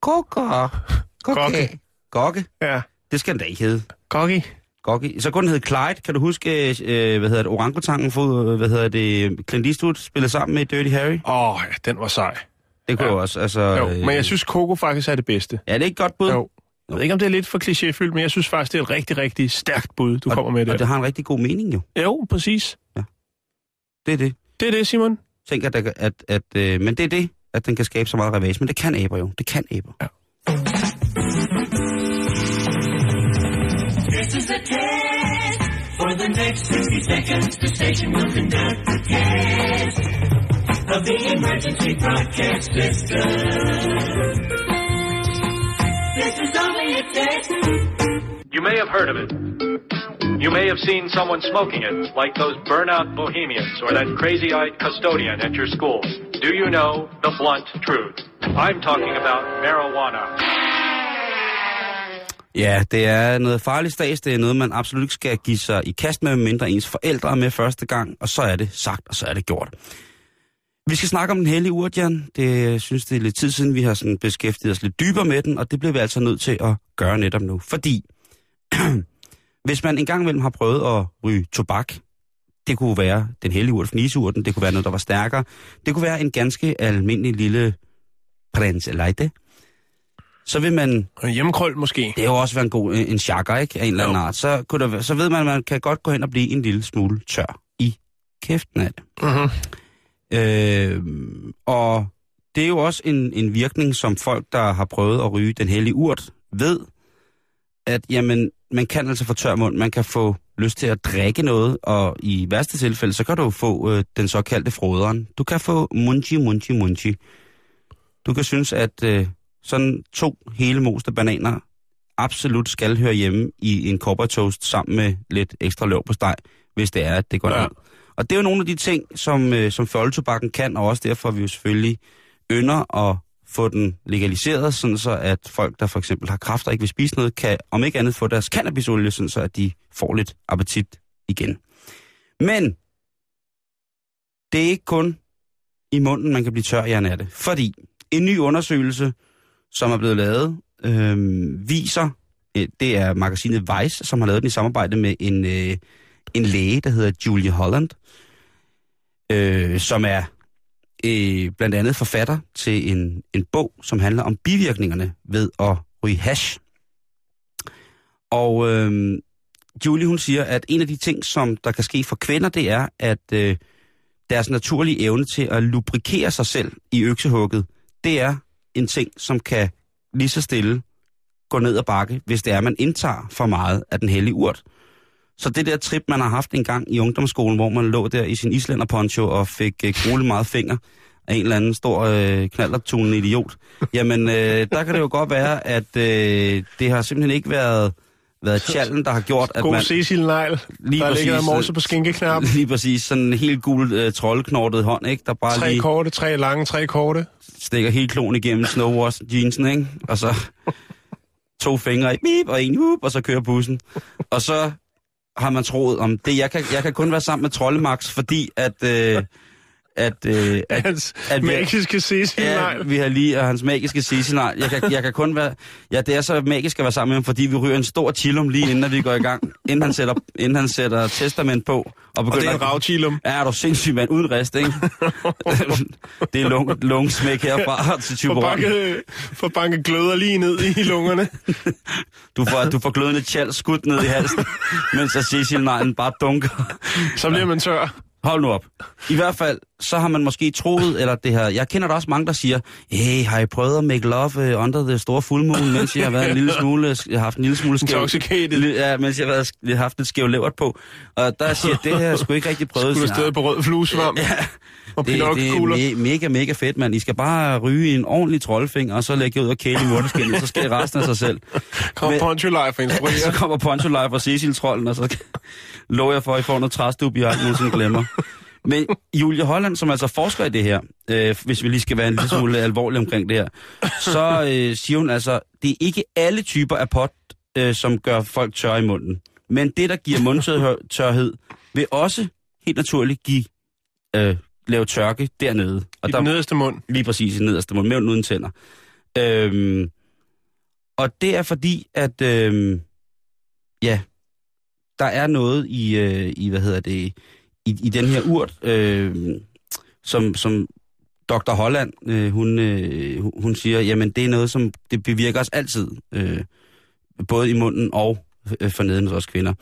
Gokke. Gokke. Gokke. Ja. Det skal den da ikke hedde. Gokke. Gokke. Så den hedde Clyde. Kan du huske, øh, hvad hedder det, orangutangen, for, hvad hedder det, Clint Eastwood spillede sammen med Dirty Harry? Åh, oh, ja, den var sej. Det kunne Ja. også, altså... Jo, øh, men jeg synes, Coco faktisk er det bedste. Er det ikke godt bud? Jo. Jeg ved ikke, om det er lidt for klichéfyldt, men jeg synes faktisk, det er et rigtig, rigtig stærkt bud, du og, kommer med der. Og det har en rigtig god mening jo. Jo, præcis. Det er det. Det er det, Simon. Tænk, at, at, at, at øh, men det er det, at den kan skabe så meget ravage. Men det kan aber jo. Det kan aber. Ja. The next 60 seconds, the station will conduct a test of the emergency broadcast system. This is only a test. You may have heard of it. You may have seen someone smoking it, like those burnout bohemians or that crazy-eyed custodian at your school. Do you know the blunt truth? I'm talking about marijuana. Ja, det er noget farligt stads. Det er noget, man absolut ikke skal give sig i kast med, mindre ens forældre er med første gang. Og så er det sagt, og så er det gjort. Vi skal snakke om den hellige urt, Jan. Det jeg synes det er lidt tid siden, vi har sådan beskæftiget os lidt dybere med den, og det bliver vi altså nødt til at gøre netop nu. Fordi, hvis man engang imellem har prøvet at ryge tobak, det kunne være den hellige urt, fniseurten, det kunne være noget, der var stærkere, det kunne være en ganske almindelig lille prins eller så vil man Hjemmekrøl måske. det er jo også være en god en chakker, ikke? Af en eller anden Jo. art. Så, kunne der, så ved man, at man kan godt gå hen og blive en lille smule tør i kæften af det. Mhm. Øh, og det er jo også en, en virkning, som folk, der har prøvet at ryge den hellige urt, ved, at jamen, man kan altså få tør mund, man kan få lyst til at drikke noget, og i værste tilfælde, så kan du få øh, den såkaldte froderen. Du kan få munchi, munchi, munchi. Du kan synes, at øh, sådan to hele moste bananer absolut skal høre hjemme i en toast sammen med lidt ekstra løv på steg, hvis det er, at det går Ja. ned. Og det er jo nogle af de ting, som, øh, som fjoltobakken kan, og også derfor vi jo selvfølgelig ynder at få den legaliseret, sådan så at folk, der for eksempel har kræfter ikke vil spise noget, kan om ikke andet få deres cannabisolie, sådan så at de får lidt appetit igen. Men det er ikke kun i munden, man kan blive tør, Jan, af det. Fordi en ny undersøgelse, som er blevet lavet, øh, viser, øh, det er magasinet Vice, som har lavet den i samarbejde med en, øh, en læge, der hedder Julie Holland, øh, som er øh, blandt andet forfatter til en, en bog, som handler om bivirkningerne ved at ryge hash. Og øh, Julie, hun siger, at en af de ting, som der kan ske for kvinder, det er, at øh, deres naturlige evne til at lubrikere sig selv i øksehugget, det er en ting, som kan lige så stille gå ned ad bakke, hvis det er, at man indtager for meget af den hellige urt. Så det der trip, man har haft en gang i ungdomsskolen, hvor man lå der i sin islænderponcho og fik øh, gruelig meget finger af en eller anden stor øh, knaldertunende idiot, jamen øh, der kan det jo godt være, at øh, det har simpelthen ikke været, været tjallen, der har gjort, at God man... Cecil Negl, Lige der ligger præcis, morse øh, på skinkeknappen. Lige præcis, sådan en helt gul øh, troldknortet hånd, ikke? Der bare Tre lige korte, tre lange, tre korte. stikker helt kloen igennem snowwash jeansen, ikke? Og så to fingre i bip og en whoop, og så kører bussen. Og så har man troet om det. Jeg kan, jeg kan kun være sammen med Trollemax, fordi at... Øh, at, øh, at, Hans at vi- magiske Cecil Ja, vi har lige og hans magiske Cecilar. Jeg kan, jeg kan kun være... Ja, det er så magisk at være sammen med ham, fordi vi ryger en stor chillum lige inden, vi går i gang. Inden han sætter, inden han sætter testament på. Og, Og det begynder er en ravchilum. Ja, er du sindssygt, mand. Uden rest, ikke? det er lung, lungsmæk herfra til For Tyberon. banke, for banke gløder lige ned i lungerne. Du får, du får glødende tjal skudt ned i halsen, mens at Cecil Neglen bare dunker. Så bliver man tør. Hold nu op. I hvert fald, så har man måske troet, eller det her... Jeg kender der også mange, der siger, hey, har I prøvet at make love uh, under the store fuldmoon, mens jeg har været en lille smule, jeg har haft en lille smule skæv... Ja, mens jeg har, været, jeg har haft lidt skæv levert på. Og der siger det her sgu ikke rigtig prøvet. Skulle afsted på rød fluesvamp. Ja, Og det, det er me- mega, mega fedt, mand. I skal bare ryge en ordentlig troldfinger, og så lægge ud og kæle i mundeskinnet, så sker det resten af sig selv. Kom Men- Poncho Life og så instruerer. kommer Poncho Live og Cecil Trollen, og så lover jeg for, at I får noget træstub, jeg aldrig nogensinde glemmer. Men Julie Holland, som altså forsker i det her, øh, hvis vi lige skal være en lille smule alvorlig omkring det her, så øh, siger hun altså, det er ikke alle typer af pot, øh, som gør folk tørre i munden. Men det, der giver mundtørhed, vil også helt naturligt give øh, lave tørke dernede. Og I der, den nederste mund. Lige præcis i nederste mund, mævn uden tænder. Øhm, og det er fordi, at øhm, ja, der er noget i, øh, i hvad hedder det, i, i den her urt, øh, som, som Dr. Holland, øh, hun, øh, hun- siger, jamen det er noget, som det bevirker os altid. Øh, både i munden og øh, forneden hos os kvinder.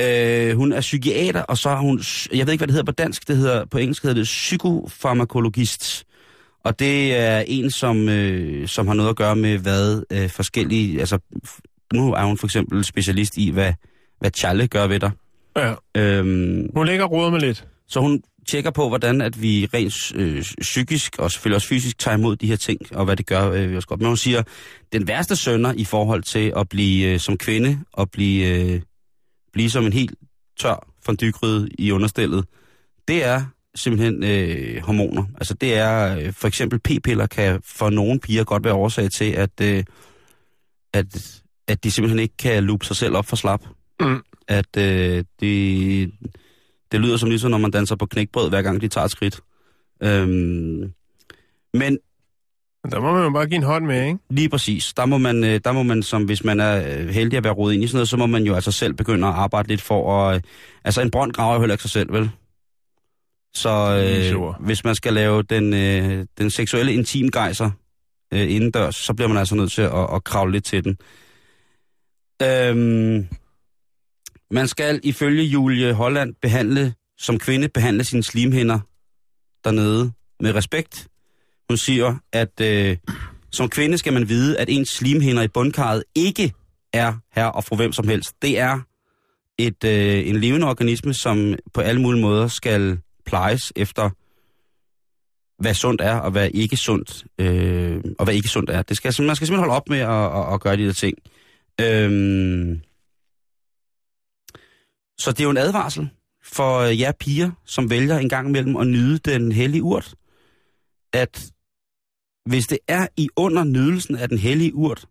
Øh, hun er psykiater, og så har hun, jeg ved ikke, hvad det hedder på dansk, det hedder, på engelsk hedder det psykofarmakologist. Og det er en, som, øh, som har noget at gøre med, hvad øh, forskellige, altså nu er hun for eksempel specialist i, hvad, hvad Challe gør ved dig. Ja. Øhm, Hun ligger og med lidt. så hun tjekker på, hvordan at vi rent øh, psykisk og selvfølgelig også fysisk tager imod de her ting, og hvad det gør øh, os godt. Men hun siger, den værste sønder i forhold til at blive øh, som kvinde, og blive, øh, blive som en helt tør fondygryde i understillet, det er simpelthen øh, hormoner. Altså det er, øh, for eksempel p-piller kan for nogle piger godt være årsag til, at, øh, at, at de simpelthen ikke kan loop sig selv op for slap. Mm. At øh, det, det lyder som ligesom, når man danser på knækbrød, hver gang de tager et skridt. Øhm, men Der må man jo bare give en hånd med, ikke? lige præcis, der må man, øh, der må man som hvis man er øh, heldig at være rodet ind i sådan noget, så må man jo altså selv begynde at arbejde lidt for at... Øh, altså en brønd graver jo heller ikke sig selv, vel? Så øh, hvis man skal lave den, øh, den seksuelle intimgejser øh, indendørs, så bliver man altså nødt til at, at kravle lidt til den. Øhm, man skal ifølge Julie Holland behandle, som kvinde behandle sine slimhinder dernede med respekt. Hun siger, at øh, som kvinde skal man vide, at ens slimhinder i bundkarret ikke er her og fru hvem som helst. Det er et, øh, en levende organisme, som på alle mulige måder skal plejes efter, hvad sundt er, og hvad ikke sundt, øh, og hvad ikke sundt er. Det skal, man skal simpelthen holde op med at, at, at gøre de der ting. Øhm, så det er jo en advarsel for øh, jer piger, som vælger en gang imellem at nyde den hellige urt, at hvis det er i under nydelsen af den hellige urt,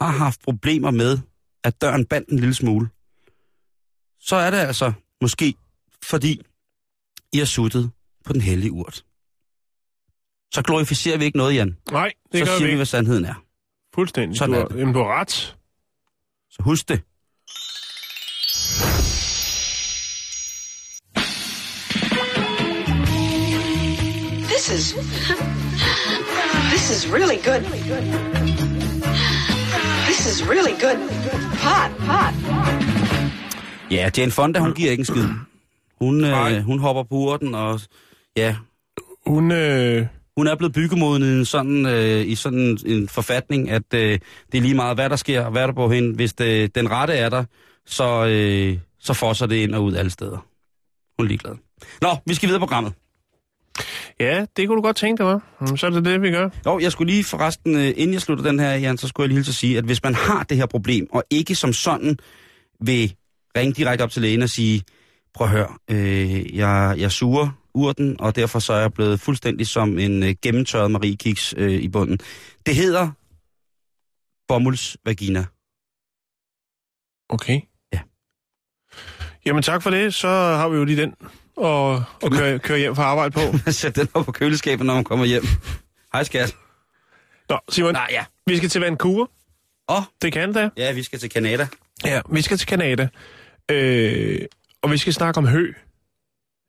har haft problemer med, at døren bandt en lille smule, så er det altså måske fordi, I har suttet på den hellige urt. Så glorificerer vi ikke noget, Jan. Nej, det så gør siger vi vi, ikke. hvad sandheden er. Fuldstændig. Sådan du er det. jamen, du har ret. Så husk det. This is. This is really good. This is really good. Hot, hot. Ja, Jane Fonda, hun giver ikke en skid. Hun, øh, hun hopper på urten, og ja, Hun, øh, hun er blevet byggemoden i sådan, øh, i sådan en forfatning, at øh, det er lige meget, hvad der sker, og hvad der på hende. Hvis det, den rette er der, så, øh, så fosser det ind og ud alle steder. Hun er ligeglad. Nå, vi skal videre på programmet. Ja, det kunne du godt tænke dig, hva'? Så er det det, vi gør. Jo, jeg skulle lige forresten, øh, inden jeg slutter den her, Jan, så skulle jeg lige hilse at sige, at hvis man har det her problem, og ikke som sådan vil ringe direkte op til lægen og sige, prøv at høre, øh, jeg, jeg suger urten, og derfor så er jeg blevet fuldstændig som en øh, gennemtørret Marie Kiks øh, i bunden. Det hedder bomuldsvagina. Okay. Ja. Jamen tak for det. Så har vi jo lige den og, og køre, køre hjem fra arbejde på. Sæt den op på køleskabet, når man kommer hjem. Hej skat. Nå, Simon, Nej, ja. vi skal til Vancouver. Åh, Det kan da. ja, vi skal til Canada. Ja, vi skal til Kanada. Øh, og vi skal snakke om hø.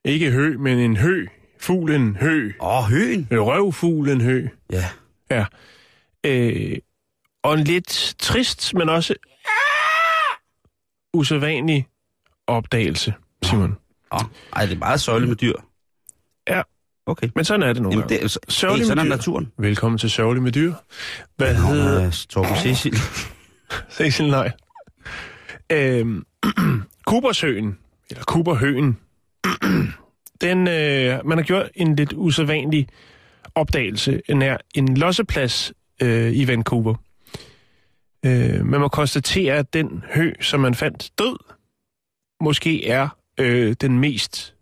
Ikke hø, men en hø. Fuglen hø. Åh, høen. Øh, Røvfuglen hø. Ja. Ja. Øh, og en lidt trist, men også usædvanlig opdagelse, Simon. Åh, ej, det er meget sørgeligt med dyr. Ja. Okay. Men sådan er det nogle Jamen, det gange. er, så, Sørgeligt hey, sådan er naturen. Velkommen til Sørgelig med dyr. Hvad Nå, hedder... øh, Torben Cecil. Cecil, nej. Øhm, Coopersøen, eller Cooperhøen, den, øh, man har gjort en lidt usædvanlig opdagelse nær en losseplads øh, i Vancouver. Øh, man må konstatere, at den hø, som man fandt død, måske er øh, den mest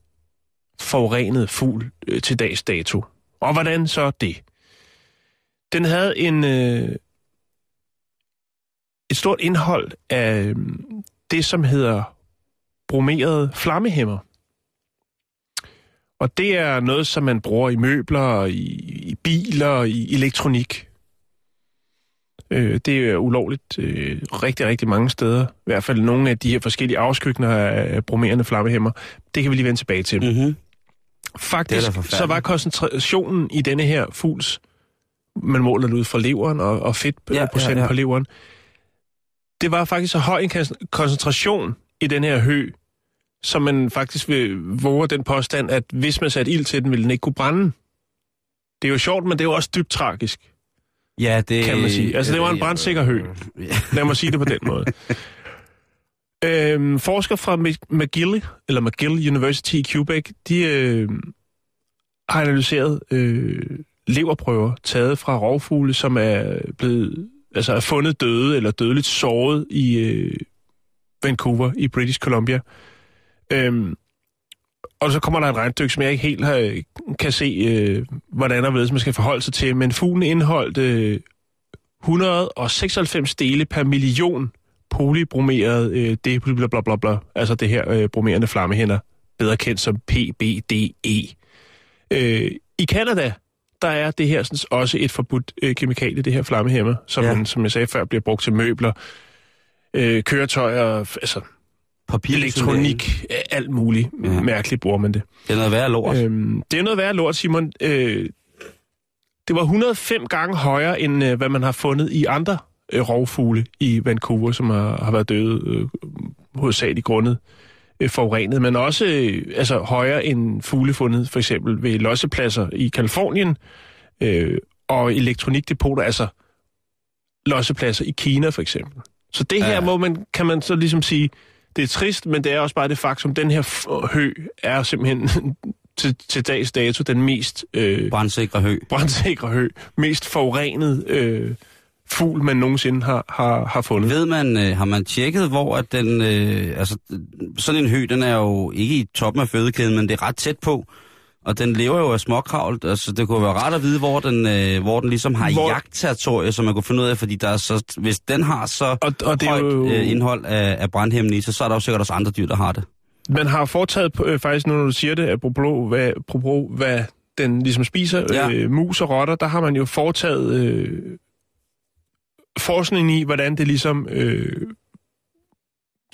forurenede fugl øh, til dags dato. Og hvordan så det? Den havde en, øh, et stort indhold af øh, det, som hedder bromerede flammehæmmer. Og det er noget, som man bruger i møbler, i, i biler, i elektronik. Øh, det er ulovligt øh, rigtig, rigtig mange steder. I hvert fald nogle af de her forskellige afskygninger af bromerende flammehæmmer. Det kan vi lige vende tilbage til. Mm. Mm-hmm. Faktisk så var koncentrationen i denne her fugls, man måler ud fra leveren og, og fedtprocent Ja, ja, ja, ja, på leveren, det var faktisk så høj en kon- koncentration i den her hø, som man faktisk vil våge den påstand, at hvis man satte ild til den, ville den ikke kunne brænde. Det er jo sjovt, men det er jo også dybt tragisk, Ja, det... kan man sige. Altså, det var en brandsikker hø. Lad mig sige det på den måde. Øhm, forskere fra Mc- McGill, eller McGill University i Quebec, de øh, har analyseret øh, leverprøver taget fra rovfugle, som er blevet altså er fundet døde eller dødeligt såret i øh, Vancouver i British Columbia. Øhm, og så kommer der et regnstykke, som jeg ikke helt har, kan se, øh, hvordan og hvorledes man skal forholde sig til, men fuglen indeholdt øh, 196 dele per million polybromeret øh, det bla bla bla bla, altså det her øh, bromerende flammehænder, bedre kendt som PBDE. Øh, I Kanada, der er det her sådan, også et forbudt øh, kemikalie, det her flammehæmmer, som, Ja. man, som jeg sagde før, bliver brugt til møbler, øh, køretøjer, altså Papir, elektronik, øh, alt muligt. Ja. Mærkeligt bruger man det. Det er noget værre lort. Øhm, det er noget værd lort, Simon. Øh, det var 105 gange højere, end øh, hvad man har fundet i andre øh, rovfugle i Vancouver, som har, har været døde øh, hovedsageligt grundet øh, forurenet, men også øh, altså, højere end fugle fundet for eksempel ved lossepladser i Kalifornien øh, og elektronikdepoter, altså lossepladser i Kina for eksempel. Så det her Ja. må man, kan man så ligesom sige, det er trist, men det er også bare det faktum, den her hø er simpelthen til, til dags dato den mest øh, Brandsikre hø. brandsikre hø, mest forurenet øh, fugl, man nogensinde har, har, har fundet. Ved man, øh, har man tjekket, hvor at den, øh, altså sådan en hø, den er jo ikke i toppen af fødekæden, men det er ret tæt på. Og den lever jo af småkravl, altså det kunne være rart at vide, hvor den, øh, hvor den ligesom har Hvor- jagtterritorier, så man kunne finde ud af, fordi der er så, hvis den har så Og, og det højt jo, øh, indhold af, af brandhæmmende i sig, så er der jo sikkert også andre dyr, der har det. man har foretaget øh, faktisk, nu når du siger det, apropos hvad, apropos, hvad den ligesom spiser, ja. øh, mus og rotter, der har man jo foretaget øh, forskning i, hvordan det ligesom øh,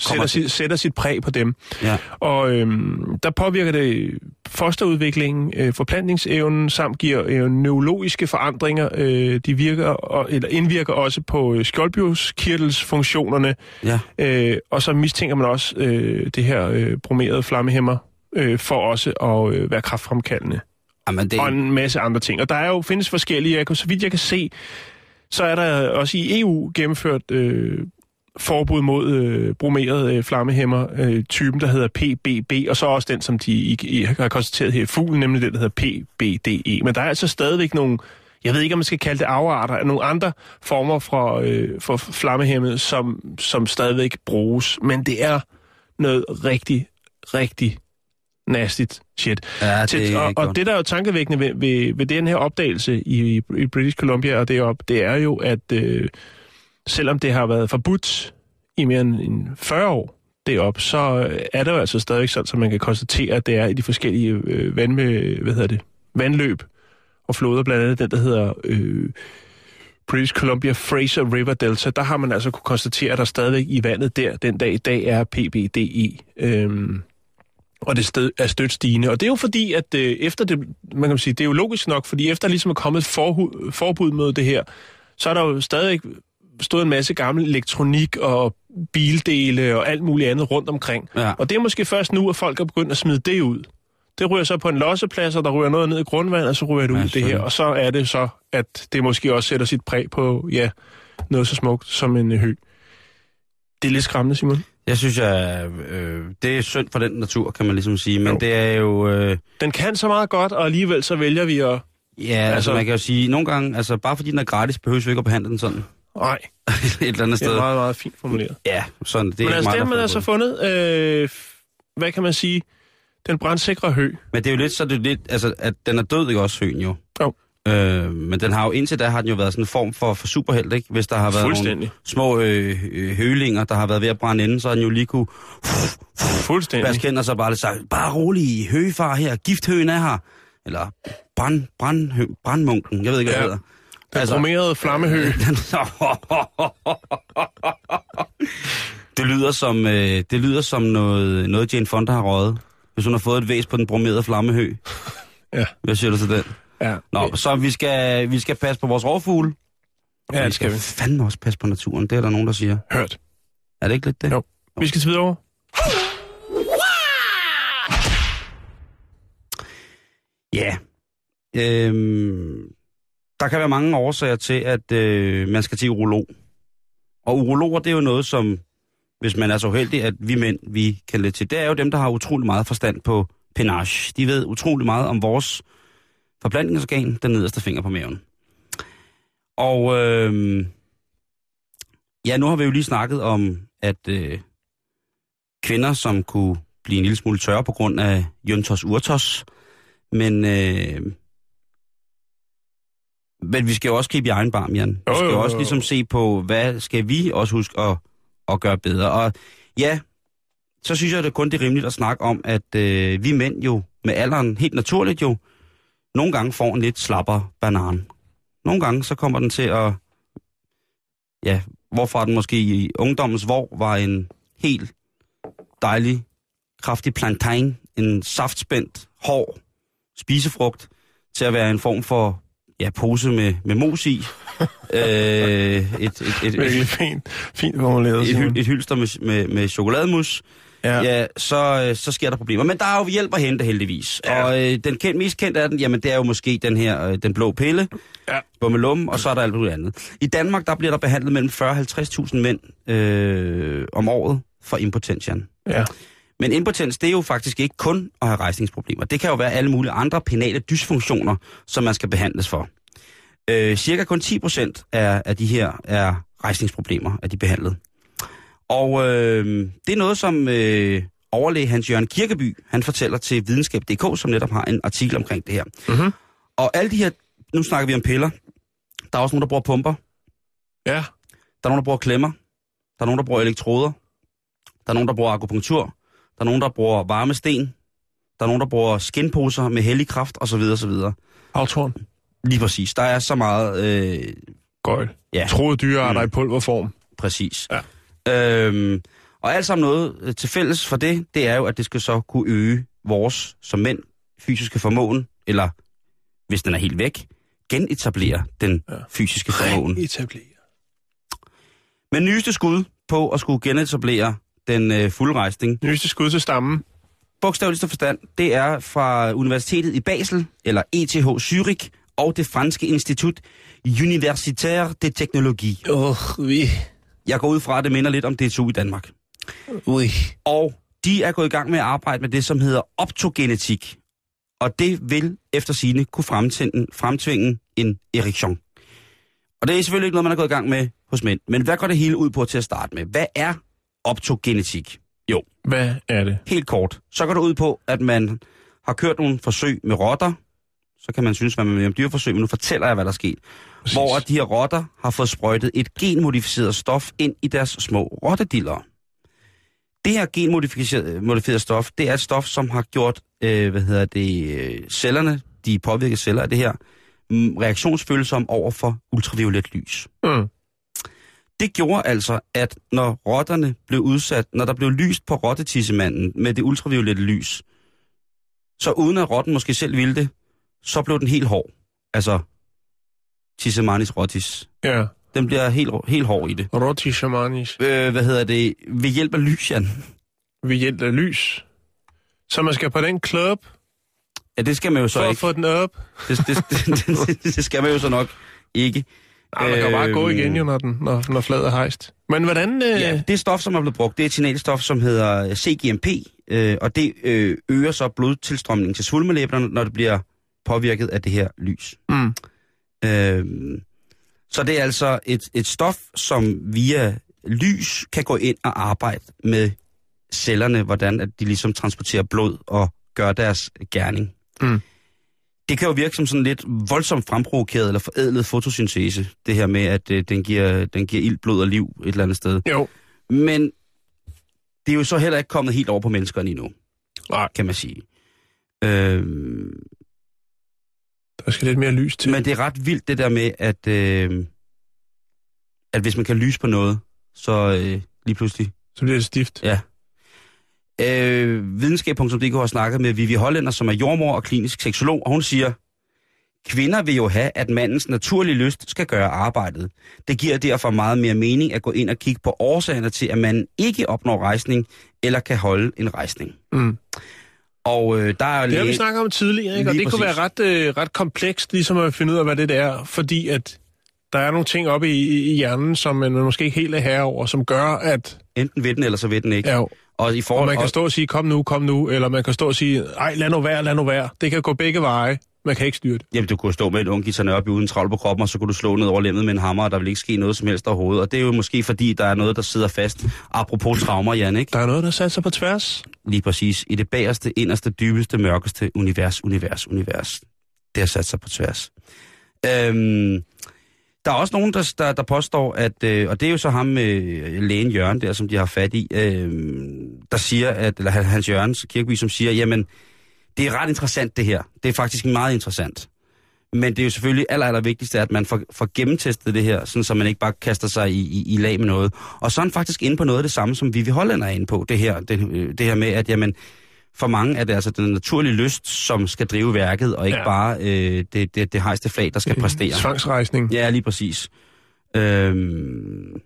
sætter, sit, sætter sit præg på dem. Ja. Og øhm, der påvirker det fosterudviklingen, øh, forplantningsevnen, samt giver øh, neurologiske forandringer. Øh, de virker, og, eller indvirker også på øh, skjoldbjørnskirtelsfunktionerne, Ja. øh, og så mistænker man også øh, det her øh, bromerede flammehæmmer øh, for også at øh, være kraftfremkaldende. Jamen, det, Og en masse andre ting. Og der er jo findes forskellige, jeg kan, så vidt jeg kan se, så er der også i EU gennemført øh, forbud mod øh, bromeret øh, flammehæmmer, øh, typen, der hedder PBB, og så også den, som de i, i, har konstateret her i fuglen, nemlig den, der hedder PBDE. Men der er altså stadigvæk nogle, jeg ved ikke, om man skal kalde det afarter, af nogle andre former for, øh, for flammehæmmet, som, som stadigvæk bruges. Men det er noget rigtig, rigtig nastigt shit. ja, det er og, og godt. det, der er jo tankevækkende ved, ved, ved den her opdagelse i, i British Columbia og deroppe, det er jo, at øh, selvom det har været forbudt i mere end, 40 år deroppe, så øh, er det jo altså stadigvæk sådan, så man kan konstatere, at det er i de forskellige øh, vand med, hvad hedder det, vandløb og floder, blandt andet den, der hedder øh, British Columbia Fraser River Delta, der har man altså kunne konstatere, at der stadigvæk i vandet der den dag i dag er PBDE. Øhm, og det sted, er stødt stigende. Og det er jo fordi, at øh, efter det, man kan sige, det er jo logisk nok, fordi efter ligesom er kommet et forhu, forbud mod det her, så er der jo stadigvæk stået en masse gammel elektronik og bildele og alt muligt andet rundt omkring. Ja. Og det er måske først nu, at folk er begyndt at smide det ud. Det ryger så på en losseplads, og der ryger noget ned i grundvandet, og så ryger det Ja, ud, det her. Og så er det så, at det måske også sætter sit præg på, ja, noget så smukt som en øh, hø. Det er lidt skræmmende, Simon. Jeg synes, jeg, øh, det er synd for den natur, kan man ligesom sige. Men Jo. det er jo... Øh, Den kan så meget godt, og alligevel så vælger vi at... ja, altså, Altså- man kan jo sige, nogle gange, altså bare fordi den er gratis, behøver vi ikke at behandle den sådan. Nej, et eller andet det sted. er meget, meget fint formuleret. Ja, sådan. Det er Men altså, mig, det der har man får altså det. fundet, øh, hvad kan man sige, den brandsikre hø. Men det er jo lidt, så det er lidt, altså, at den er død, ikke også, høen jo? Jo. Øh, men den har jo indtil da har den jo været sådan en form for, for superheld, ikke? Hvis der har været nogle små øh, øh, hølinger, der har været ved at brænde inden, så har den jo lige kunne Fuldstændig. vaske hen og så bare lidt sagt, bare rolig, høgefar her, gifthøen er her. Eller brand, brand, hø, brandmunken, jeg ved ikke, hvad Ja. det hedder. Den bromerede flammehø. det lyder som, øh, det lyder som noget, noget Jane Fonda har røget. Hvis hun har fået et væs på den bromerede flammehø. Ja. Hvad siger du til den? Ja, Nå, så vi skal, vi skal passe på vores rovfugle. ja vi det skal vi. fandme også passe på naturen, det er der nogen, der siger. Hørt. Er det ikke lidt det? Jo. Vi skal til videre. Ja. Øhm, der kan være mange årsager til, at øh, man skal til urolog. Og urologer, det er jo noget, som, hvis man er så heldig, at vi mænd, vi kan lidt til, det er jo dem, der har utrolig meget forstand på penage. De ved utrolig meget om vores forplantningsorgan, den nederste finger på maven. Og øh, ja, nu har vi jo lige snakket om, at øh, kvinder, som kunne blive en lille smule tørre på grund af Jøntos urtos, men, øh, men vi skal jo også kigge i egen barm, Jan. Vi Jo, skal jo, jo jo, også ligesom se på, hvad skal vi også huske at, at gøre bedre. Og ja, så synes jeg, det kun det er rimeligt at snakke om, at øh, vi mænd jo med alderen helt naturligt jo nogle gange får en lidt slapper banan. Nogle gange så kommer den til at, ja, hvorfra den måske i ungdommens vor var en helt dejlig, kraftig plantain, en saftspændt, hård spisefrugt, til at være en form for ja, pose med, med mos i. øh, et, et, et, et, fint, fint formuleret. et, hy- et hylster med, med, med chokolademus, Ja. ja. så, øh, så sker der problemer. Men der er jo hjælp at hente heldigvis. Ja. Og øh, den kendt, mest kendte af den, jamen det er jo måske den her, øh, den blå pille, Ja. bummelum, og så er der alt muligt andet. I Danmark, der bliver der behandlet mellem 40 og 50.000 mænd øh, om året for impotens, Jan. ja. Men impotens, det er jo faktisk ikke kun at have rejsningsproblemer. Det kan jo være alle mulige andre penale dysfunktioner, som man skal behandles for. Øh, cirka kun 10 procent af, af de her er rejsningsproblemer, er de behandlet. Og øh, det er noget, som øh, overlæge Hans-Jørgen Kirkeby, han fortæller til videnskab.dk, som netop har en artikel omkring det her. Mhm. Og alle de her, nu snakker vi om piller. Der er også nogen, der bruger pumper. Ja. Der er nogen, der bruger klemmer. Der er nogen, der bruger elektroder. Der er nogen, der bruger akupunktur. Der er nogen, der bruger varme sten. Der er nogen, der bruger skinposer med hellig kraft, osv. osv. Havtorn. Lige præcis. Der er så meget... Øh, Gøjl. ja, Troede dyrearter Mm. i pulverform. præcis. Ja. Øhm, og alt sammen noget øh, til fælles for det, det er jo, at det skal så kunne øge vores, som mænd, fysiske formåen, eller hvis den er helt væk, genetablere den Ja. fysiske formåen. Etablere. Men nyeste skud på at skulle genetablere den øh, fulde rejsning, Nyeste skud til stammen. bogstaveligste forstand, det er fra Universitetet i Basel, eller ETH Zürich, og det franske institut Universitaire de Technologie. Åh, oh, vi. Jeg går ud fra, at det minder lidt om DTU i Danmark. Ui. Og de er gået i gang med at arbejde med det, som hedder optogenetik. Og det vil efter sine kunne fremtvinge, fremtvinge en erektion. Og det er selvfølgelig ikke noget, man er gået i gang med hos mænd. Men hvad går det hele ud på til at starte med? Hvad er optogenetik? Jo, Hvad er det? helt kort. Så går det ud på, at man har kørt nogle forsøg med rotter. Så kan man synes, hvad man vil om dyreforsøg, men nu fortæller jeg, hvad der er sket. Præcis. Hvor de her rotter har fået sprøjtet et genmodificeret stof ind i deres små rottediller. Det her genmodificerede stof, det er et stof, som har gjort, øh, hvad hedder det, øh, cellerne, de påvirkede celler af det her, mm, reaktionsfølsomme over for ultraviolet lys. Mm. Det gjorde altså, at når rotterne blev udsat, når der blev lyst på rottetissemanden med det ultraviolette lys, så uden at rotten måske selv ville det, så blev den helt hård. Altså, tissemanis rottis. Ja. Den bliver helt, helt hård i det. Roti shamanis. Øh, hvad hedder det? Ved hjælp af lys, Jan. Ved hjælp af lys. Så man skal på den klub Ja, det skal man jo så for at ikke. få den op. Det, det, det, det, det skal man jo så nok ikke. Nej, man kan jo bare gå Øhm, igen, jo, når, den, når, når fladet er hejst. Men hvordan... Øh... Ja, det stof, som er blevet brugt, det er et signalstof, som hedder CGMP, øh, og det øh, øger så blodtilstrømningen til svulmelæberne, når det bliver påvirket af det her lys. Mm. Øh, så det er altså et, et stof, som via lys kan gå ind og arbejde med cellerne, hvordan at de ligesom transporterer blod og gør deres gerning. Mm. Det kan jo virke som sådan lidt voldsomt fremprovokeret eller forædlet fotosyntese, det her med, at øh, den, giver, den giver ild, blod og liv et eller andet sted. Jo. Men det er jo så heller ikke kommet helt over på menneskerne endnu, Nej, kan man sige. Øhm, der skal lidt mere lys til. men det er ret vildt det der med, at, øh, at hvis man kan lyse på noget, så øh, lige pludselig... Så bliver det stift. Ja. Øh, videnskab.dk har snakket med Vivi Hollænder, som er jordmor og klinisk seksolog, og hun siger, Kvinder vil jo have, at mandens naturlige lyst skal gøre arbejdet. Det giver derfor meget mere mening at gå ind og kigge på årsagerne til, at man ikke opnår rejsning eller kan holde en rejsning. Mm. Og øh, der er jo Det har vi snakket om tidligere, ikke? og det kunne være præcis. ret, øh, ret komplekst ligesom at finde ud af, hvad det er, fordi at der er nogle ting oppe i, i hjernen, som man måske ikke helt er herre over, som gør, at enten ved den, eller så ved den ikke. ja, Og i og forhold man kan og- stå og sige, kom nu, kom nu, eller man kan stå og sige, ej, lad nu være, lad nu være. Det kan gå begge veje. Man kan ikke styre det. Jamen, du kunne stå med en ung guitar op uden travl på kroppen, og så kunne du slå ned over lemmet med en hammer, og der vil ikke ske noget som helst overhovedet. Og det er jo måske fordi, der er noget, der sidder fast. Apropos traumer, Jan, ikke? Der er noget, der sat sig på tværs. Lige præcis. I det bagerste, inderste, dybeste, mørkeste univers, univers, univers. Det har sat sig på tværs. Øhm, der er også nogen, der, der, der påstår, at, øh, og det er jo så ham, øh, lægen Jørgen der, som de har fat i, øh, der siger, at, eller Hans Jørgens Kirkeby, som siger, jamen, det er ret interessant det her. Det er faktisk meget interessant. Men det er jo selvfølgelig aller, aller vigtigste, at man får, får gennemtestet det her, sådan så man ikke bare kaster sig i, i, i lag med noget. Og så er han faktisk inde på noget af det samme, som Vivi Holland er inde på, det her, det, øh, det her med, at jamen, for mange er det altså den naturlige lyst, som skal drive værket, og ikke Ja. bare øh, det, det, det hejste flag, der skal præstere. Tvangsrejsning. Ja, lige præcis. Øhm,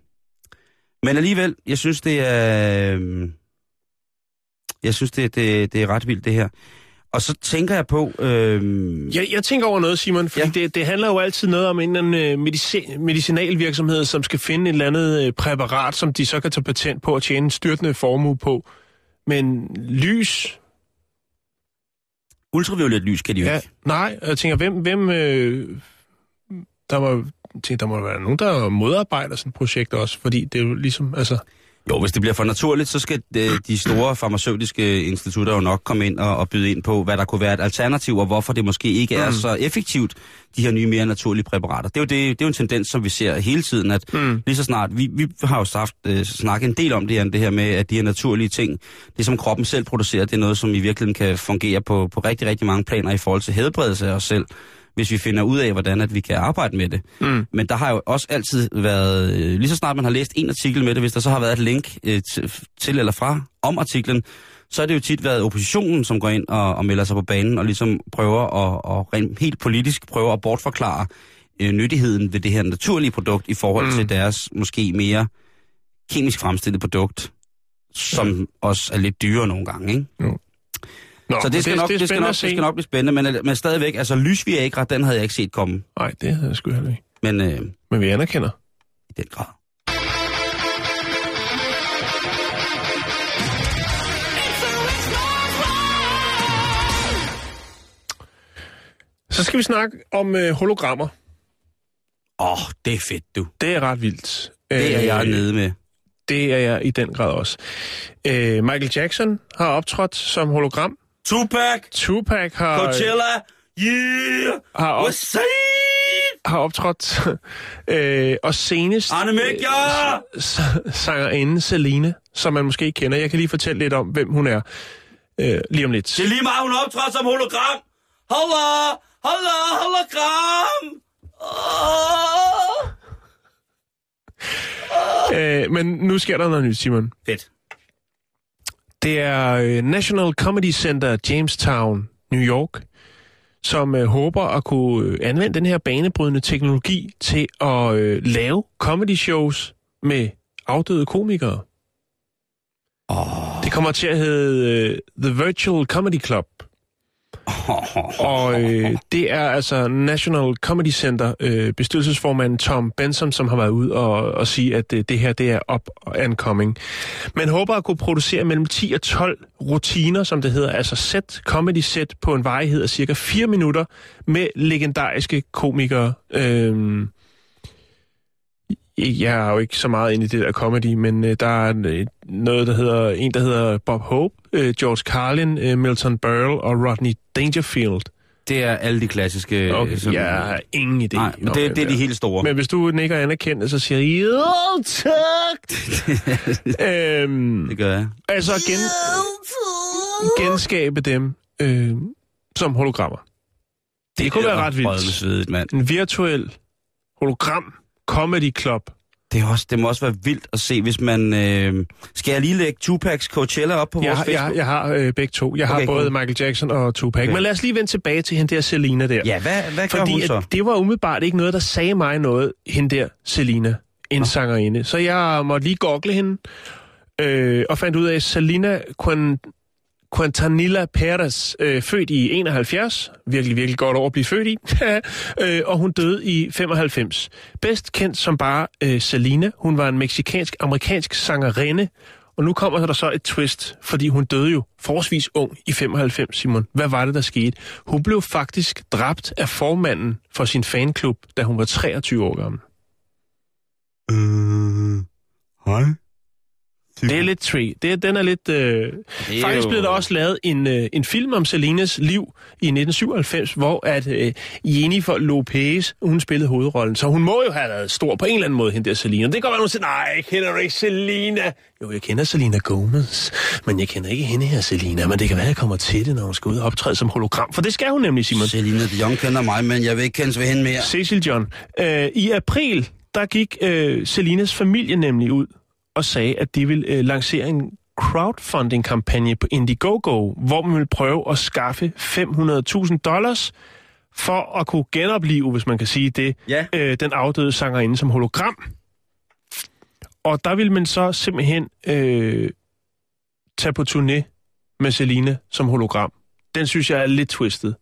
men alligevel, jeg synes, det er... øhm, Jeg synes, det, det, det er ret vildt, det her. Og så tænker jeg på... Øhm, Jeg, jeg tænker over noget, Simon, fordi ja. Ja. det, det handler jo altid noget om en eller anden øh, medici- medicinalvirksomhed, som skal finde et eller andet øh, præparat, som de så kan tage patent på og tjene en styrtende formue på. Men lys, ultraviolet lys kan de jo ja, ikke. nej, jeg tænker, hvem, hvem øh, der må, tænker, der må være nogen, der modarbejder sådan et projekt også, fordi det er jo ligesom, altså, Jo, hvis det bliver for naturligt, så skal de, de store farmaceutiske institutter jo nok komme ind og, og byde ind på, hvad der kunne være et alternativ, og hvorfor det måske ikke er Mm. så effektivt, de her nye, mere naturlige præparater. Det er jo, det, det er jo en tendens, som vi ser hele tiden, at Mm. lige så snart, vi, vi har jo haft, øh, snakket en del om det her, det her med, at de her naturlige ting, det som kroppen selv producerer, det er noget, som i virkeligheden kan fungere på, på rigtig, rigtig mange planer i forhold til helbredelse af os selv, hvis vi finder ud af, hvordan at vi kan arbejde med det. Mm. Men der har jo også altid været, øh, lige så snart man har læst en artikel med det, hvis der så har været et link øh, til, eller fra om artiklen, så har det jo tit været oppositionen, som går ind og, og melder sig på banen og ligesom prøver at og rent helt politisk prøver at bortforklare øh, nyttigheden ved det her naturlige produkt i forhold Mm. mm. til deres måske mere kemisk fremstillede produkt, som Ja. også er lidt dyrere nogle gange, ikke? Nå, så det skal, nok, det, det, skal nok, det skal nok blive spændende, men, men stadigvæk, altså lysviagra, den havde jeg ikke set komme, Nej, det havde jeg sgu heller ikke. men øh, Men vi anerkender. i den grad. Så skal vi snakke om øh, hologrammer. Åh, oh, det er fedt, du. Det er ret vildt. Det er jeg Øh, nede med. Det er jeg i den grad også. Øh, Michael Jackson har optrådt som hologram. Tupac, Tupac har, Coachella, yeah, har, op, what's har optrådt. øh, og senest Mækker! s- sangerinde Celine, som man måske ikke kender. Jeg kan lige fortælle lidt om, hvem hun er øh, lige om lidt. Det er lige meget, hun optræder som hologram. Holla, holla, hologram. Oh. Øh, men nu sker der noget nyt, Simon. Fedt. Det er øh, National Comedy Center, Jamestown, New York, som øh, håber at kunne øh, anvende den her banebrydende teknologi til at øh, lave comedy shows med afdøde komikere. Oh. Det kommer til at hedde øh, The Virtual Comedy Club. Og øh, det er altså National Comedy Center øh, bestyrelsesformand Tom Benson, som har været ud og, og sige, at øh, det her det er up and coming. Man håber at kunne producere mellem 10 og 12 rutiner, som det hedder, altså set, comedy set på en varighed af cirka 4 minutter med legendariske komikere. Øh, jeg er jo ikke så meget inde i det der comedy, men øh, der er øh, noget, der hedder, en, der hedder Bob Hope, øh, George Carlin, øh, Milton Berle og Rodney Dangerfield. Det er alle de klassiske... Okay, øh, som- jeg har ingen idé. Nej, men det, det er de helt store. Men hvis du nikker anerkendt, så siger jeg, jo tak! øhm, Det gør jeg. altså gen, genskabe dem øh, som hologrammer. Det kunne være ret vildt. Rødmesvedet, mand. En virtuel hologram comedy club Det, er også, det må også være vildt at se, hvis man... Øh... Skal jeg lige lægge Tupacs Coachella op på Jeg, vores har- jeg, har- Facebook? jeg har øh, begge to. Jeg har Okay, både cool. Michael Jackson og Tupac. Okay. Men lad os lige vende tilbage til hende der Selina der. Ja, hvad, hvad gør Fordi hun så? det var umiddelbart ikke noget, der sagde mig noget, hende der Selina, en sangerinde. Så jeg måtte lige google hende, øh, og fandt ud af, at Selina Quant- Quintanilla Perez, øh, født i 71, virkelig, virkelig godt år at blive født i, øh, og hun døde i 95. Bedst kendt som bare øh, Selina. Hun var en meksikansk-amerikansk sangerinde, og nu kommer der så et twist, fordi hun døde jo forholdsvis ung i 95, Simon. Hvad var det, der skete? Hun blev faktisk dræbt af formanden for sin fanklub, da hun var 23 år gammel. Øh, hej. Det er lidt tricky. Det, er- den er lidt... Øh... er Faktisk jo- blev der også lavet en, øh, en film om Selinas liv i 1997, hvor at øh, Jennifer Lopez, hun spillede hovedrollen. Så hun må jo have været stor på en eller anden måde, hende der Selina. Det kan godt være, hun siger, nej, jeg kender du ikke Selina. Jo, jeg kender Selena Gomez, men jeg kender ikke hende her, Selina. Men det kan være, jeg kommer til det, når hun skal ud og optræde som hologram. For det skal hun nemlig, Simon. Selina de Jong kender mig, men jeg vil ikke kendes ved hende mere. Cecil John. Øh, I april, der gik øh, Selinas familie nemlig ud og sagde, at de ville øh, lancere en crowdfunding-kampagne på Indiegogo, hvor man ville prøve at skaffe 500.000 dollars for at kunne genopleve, hvis man kan sige det, Ja. øh, den afdøde sangerinde som hologram. Og der ville man så simpelthen øh, tage på turné med Selina som hologram. Den synes jeg er lidt twistet.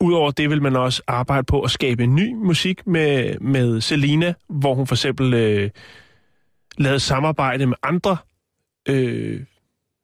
Udover det vil man også arbejde på at skabe ny musik med, med Selina, hvor hun for eksempel øh, lavede samarbejde med andre øh,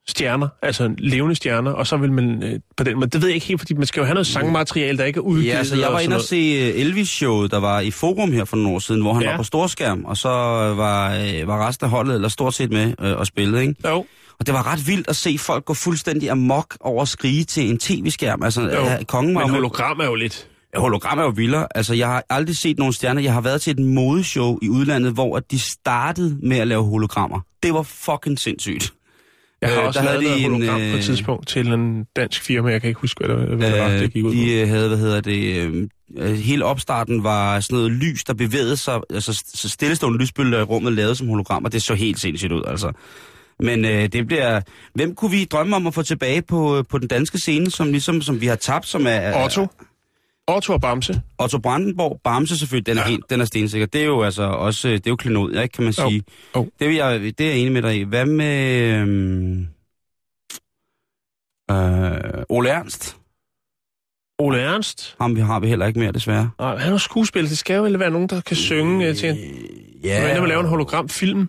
stjerner, altså levende stjerner, og så vil man øh, på den måde, det ved jeg ikke helt, fordi man skal jo have noget sangmateriale, der ikke er udgivet. Ja, altså jeg var inde og se øh, Elvis-showet, der var i Forum her for nogle år siden, hvor han Ja. var på storskærm, og så øh, var, øh, var resten af holdet, eller stort set med, øh, og spillede, ikke? Jo, Og det var ret vildt at se folk gå fuldstændig amok over at skrige til en tv-skærm. Altså, jo. øh, kongen var men hologram er jo lidt... Hologram er jo vildere. Altså, jeg har aldrig set nogen stjerner. Jeg har været til et modeshow i udlandet, hvor at de startede med at lave hologrammer. Det var fucking sindssygt. Jeg har Øh, også der lavet havde de noget en, hologram på et øh, tidspunkt til en dansk firma. Jeg kan ikke huske, hvad det, hvad det var, det gik ud de øh, havde, hvad hedder det, øh, øh, hele opstarten var sådan noget lys, der bevægede sig, altså så stillestående lysbølger i rummet lavet som hologrammer. Det så helt sindssygt ud, altså. Men øh, det bliver... Hvem kunne vi drømme om at få tilbage på, på den danske scene, som ligesom som vi har tabt, som er... er- Otto. Og Bamse. Otto Brandenborg, Bamse selvfølgelig, den er, ja. helt, den er stensikker. Det er jo altså også, det er jo klenod, ikke, kan man sige. Jo. Det, vil jeg, det er jeg enig med dig i. Hvad med øhm, øh, Ole Ernst? Ole Ernst. Ham vi har vi heller ikke mere, desværre. Nej, han er skuespiller. Det skal jo være nogen, der kan synge øh, til en... Ja, Men vil lave en hologramfilm.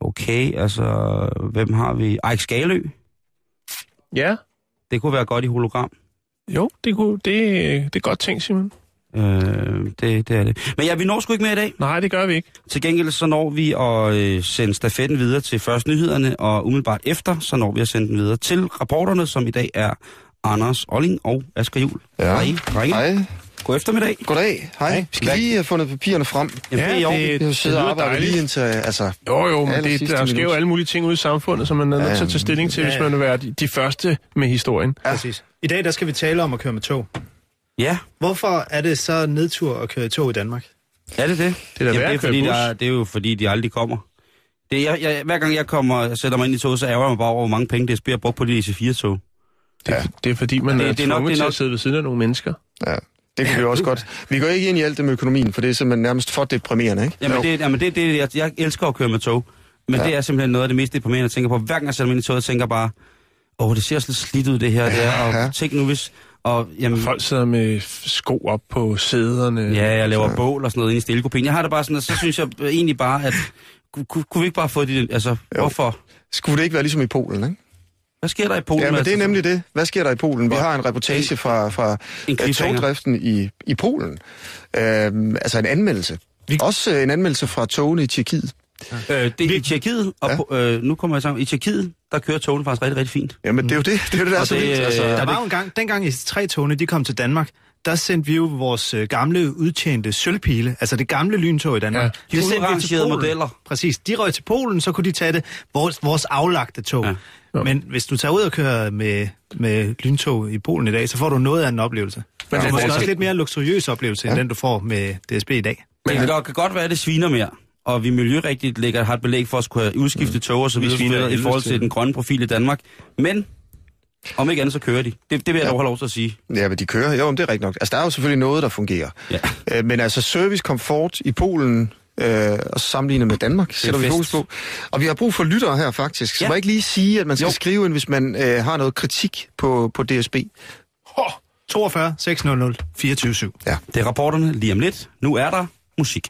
Okay, altså, hvem har vi? Eik Skalø. ja. Det kunne være godt i hologram. Jo, det, kunne, det, det er godt tænkt, Simon. Øh, det, det er det. Men ja, vi når sgu ikke mere i dag. Nej, det gør vi ikke. Til gengæld så når vi at øh, sende stafetten videre til først nyhederne, og umiddelbart efter, så når vi at sende den videre til rapporterne, som i dag er Anders Olling og Asger Jul. Ja. Hej, drenge. Hej. God eftermiddag. Goddag. Hej. Vi skal lige have fundet papirerne frem. Jamen, det er jo siddet og lyder dejligt. lige indtil, altså... Jo, jo, men det, der sker jo alle mulige ting ude i samfundet, som man er nødt til at Ja, tage stilling til, ja, hvis ja. man vil være de, de første med historien. Præcis. I dag der skal vi tale om at køre med tog. Ja, Hvorfor er det så nedtur at køre i tog i Danmark? er det det? Det er Jamen, det, er fordi, der, er- det er jo fordi, de aldrig kommer. Det jeg, jeg, hver gang jeg kommer og sætter mig ind i toget, så ærger jeg mig bare over, hvor mange penge DSB har brugt på de IC4-tog. Det, Ja. det er fordi, man Det- er det er nok- det er til nok- at sidde ved siden af nogle mennesker. Ja, det kan vi også godt. Vi går ikke ind i alt det med økonomien, for det er simpelthen nærmest for deprimerende, ikke? Jamen, det, jamen det, det, jeg, jeg elsker at køre med tog. Men ja. det er simpelthen noget af det mest deprimerende, jeg tænker på. Hver gang jeg sætter mig ind i toget, tænker bare, åh, det ser også lidt slidt ud, det her. Det er, og tænk nu, hvis... Og, jamen, Folk sidder med sko op på sæderne. Ja, jeg laver bål og sådan noget inde i stillekopien. Jeg har det bare sådan, at så synes jeg egentlig bare, at kunne, kunne, vi ikke bare få det, altså, jo. hvorfor? Skulle det ikke være ligesom i Polen, ikke? Hvad sker der i Polen? Ja, men det er altså? nemlig det. Hvad sker der i Polen? Vi har en reportage fra, fra En øh, togdriften i, i Polen. Øhm, altså en anmeldelse. Vi... Også en anmeldelse fra togene i Tjekkiet. Øh, det er i Tjekkiet, og ja. på, øh, nu kommer jeg sammen. I Tjekkiet, der kører togene faktisk rigtig, rigtig fint. Jamen, det er jo det, det, er jo det der er så det, vildt. Altså, øh, Der Er var jo en gang, dengang i tre togene, de kom til Danmark, der sendte vi jo vores øh, gamle udtjente sølvpile, altså det gamle lyntog i Danmark. Ja, Det de sendte vi til Polen. modeller. Præcis. De røg til Polen, så kunne de tage det, vores, vores aflagte tog. Ja. Ja. Men hvis du tager ud og kører med, med lyntog i Polen i dag, så får du noget af en oplevelse. Men det er måske det- også lidt mere luksuriøs oplevelse, end den du får med DSB i dag. det kan, godt, kan godt være, at det sviner mere, og vi miljørigtigt lægger, har et belæg for at skulle have udskiftet tog og så Vi videre, i forhold til. til den grønne profil i Danmark. Men om ikke andet, så kører de. Det, det vil jeg dog have lov til at sige. Ja, men de kører. Jo, men det er rigtigt nok. Altså, der er jo selvfølgelig noget, der fungerer. Ja. Øh, men altså, service, komfort i Polen, øh, og sammenlignet med Danmark, sætter vi fokus på. Og vi har brug for lyttere her, faktisk. Så Ja. må jeg ikke lige sige, at man skal Jo. skrive ind, hvis man øh, har noget kritik på, på DSB. 42 600 24 7. Ja. Det er rapporterne lige om lidt. Nu er der musik.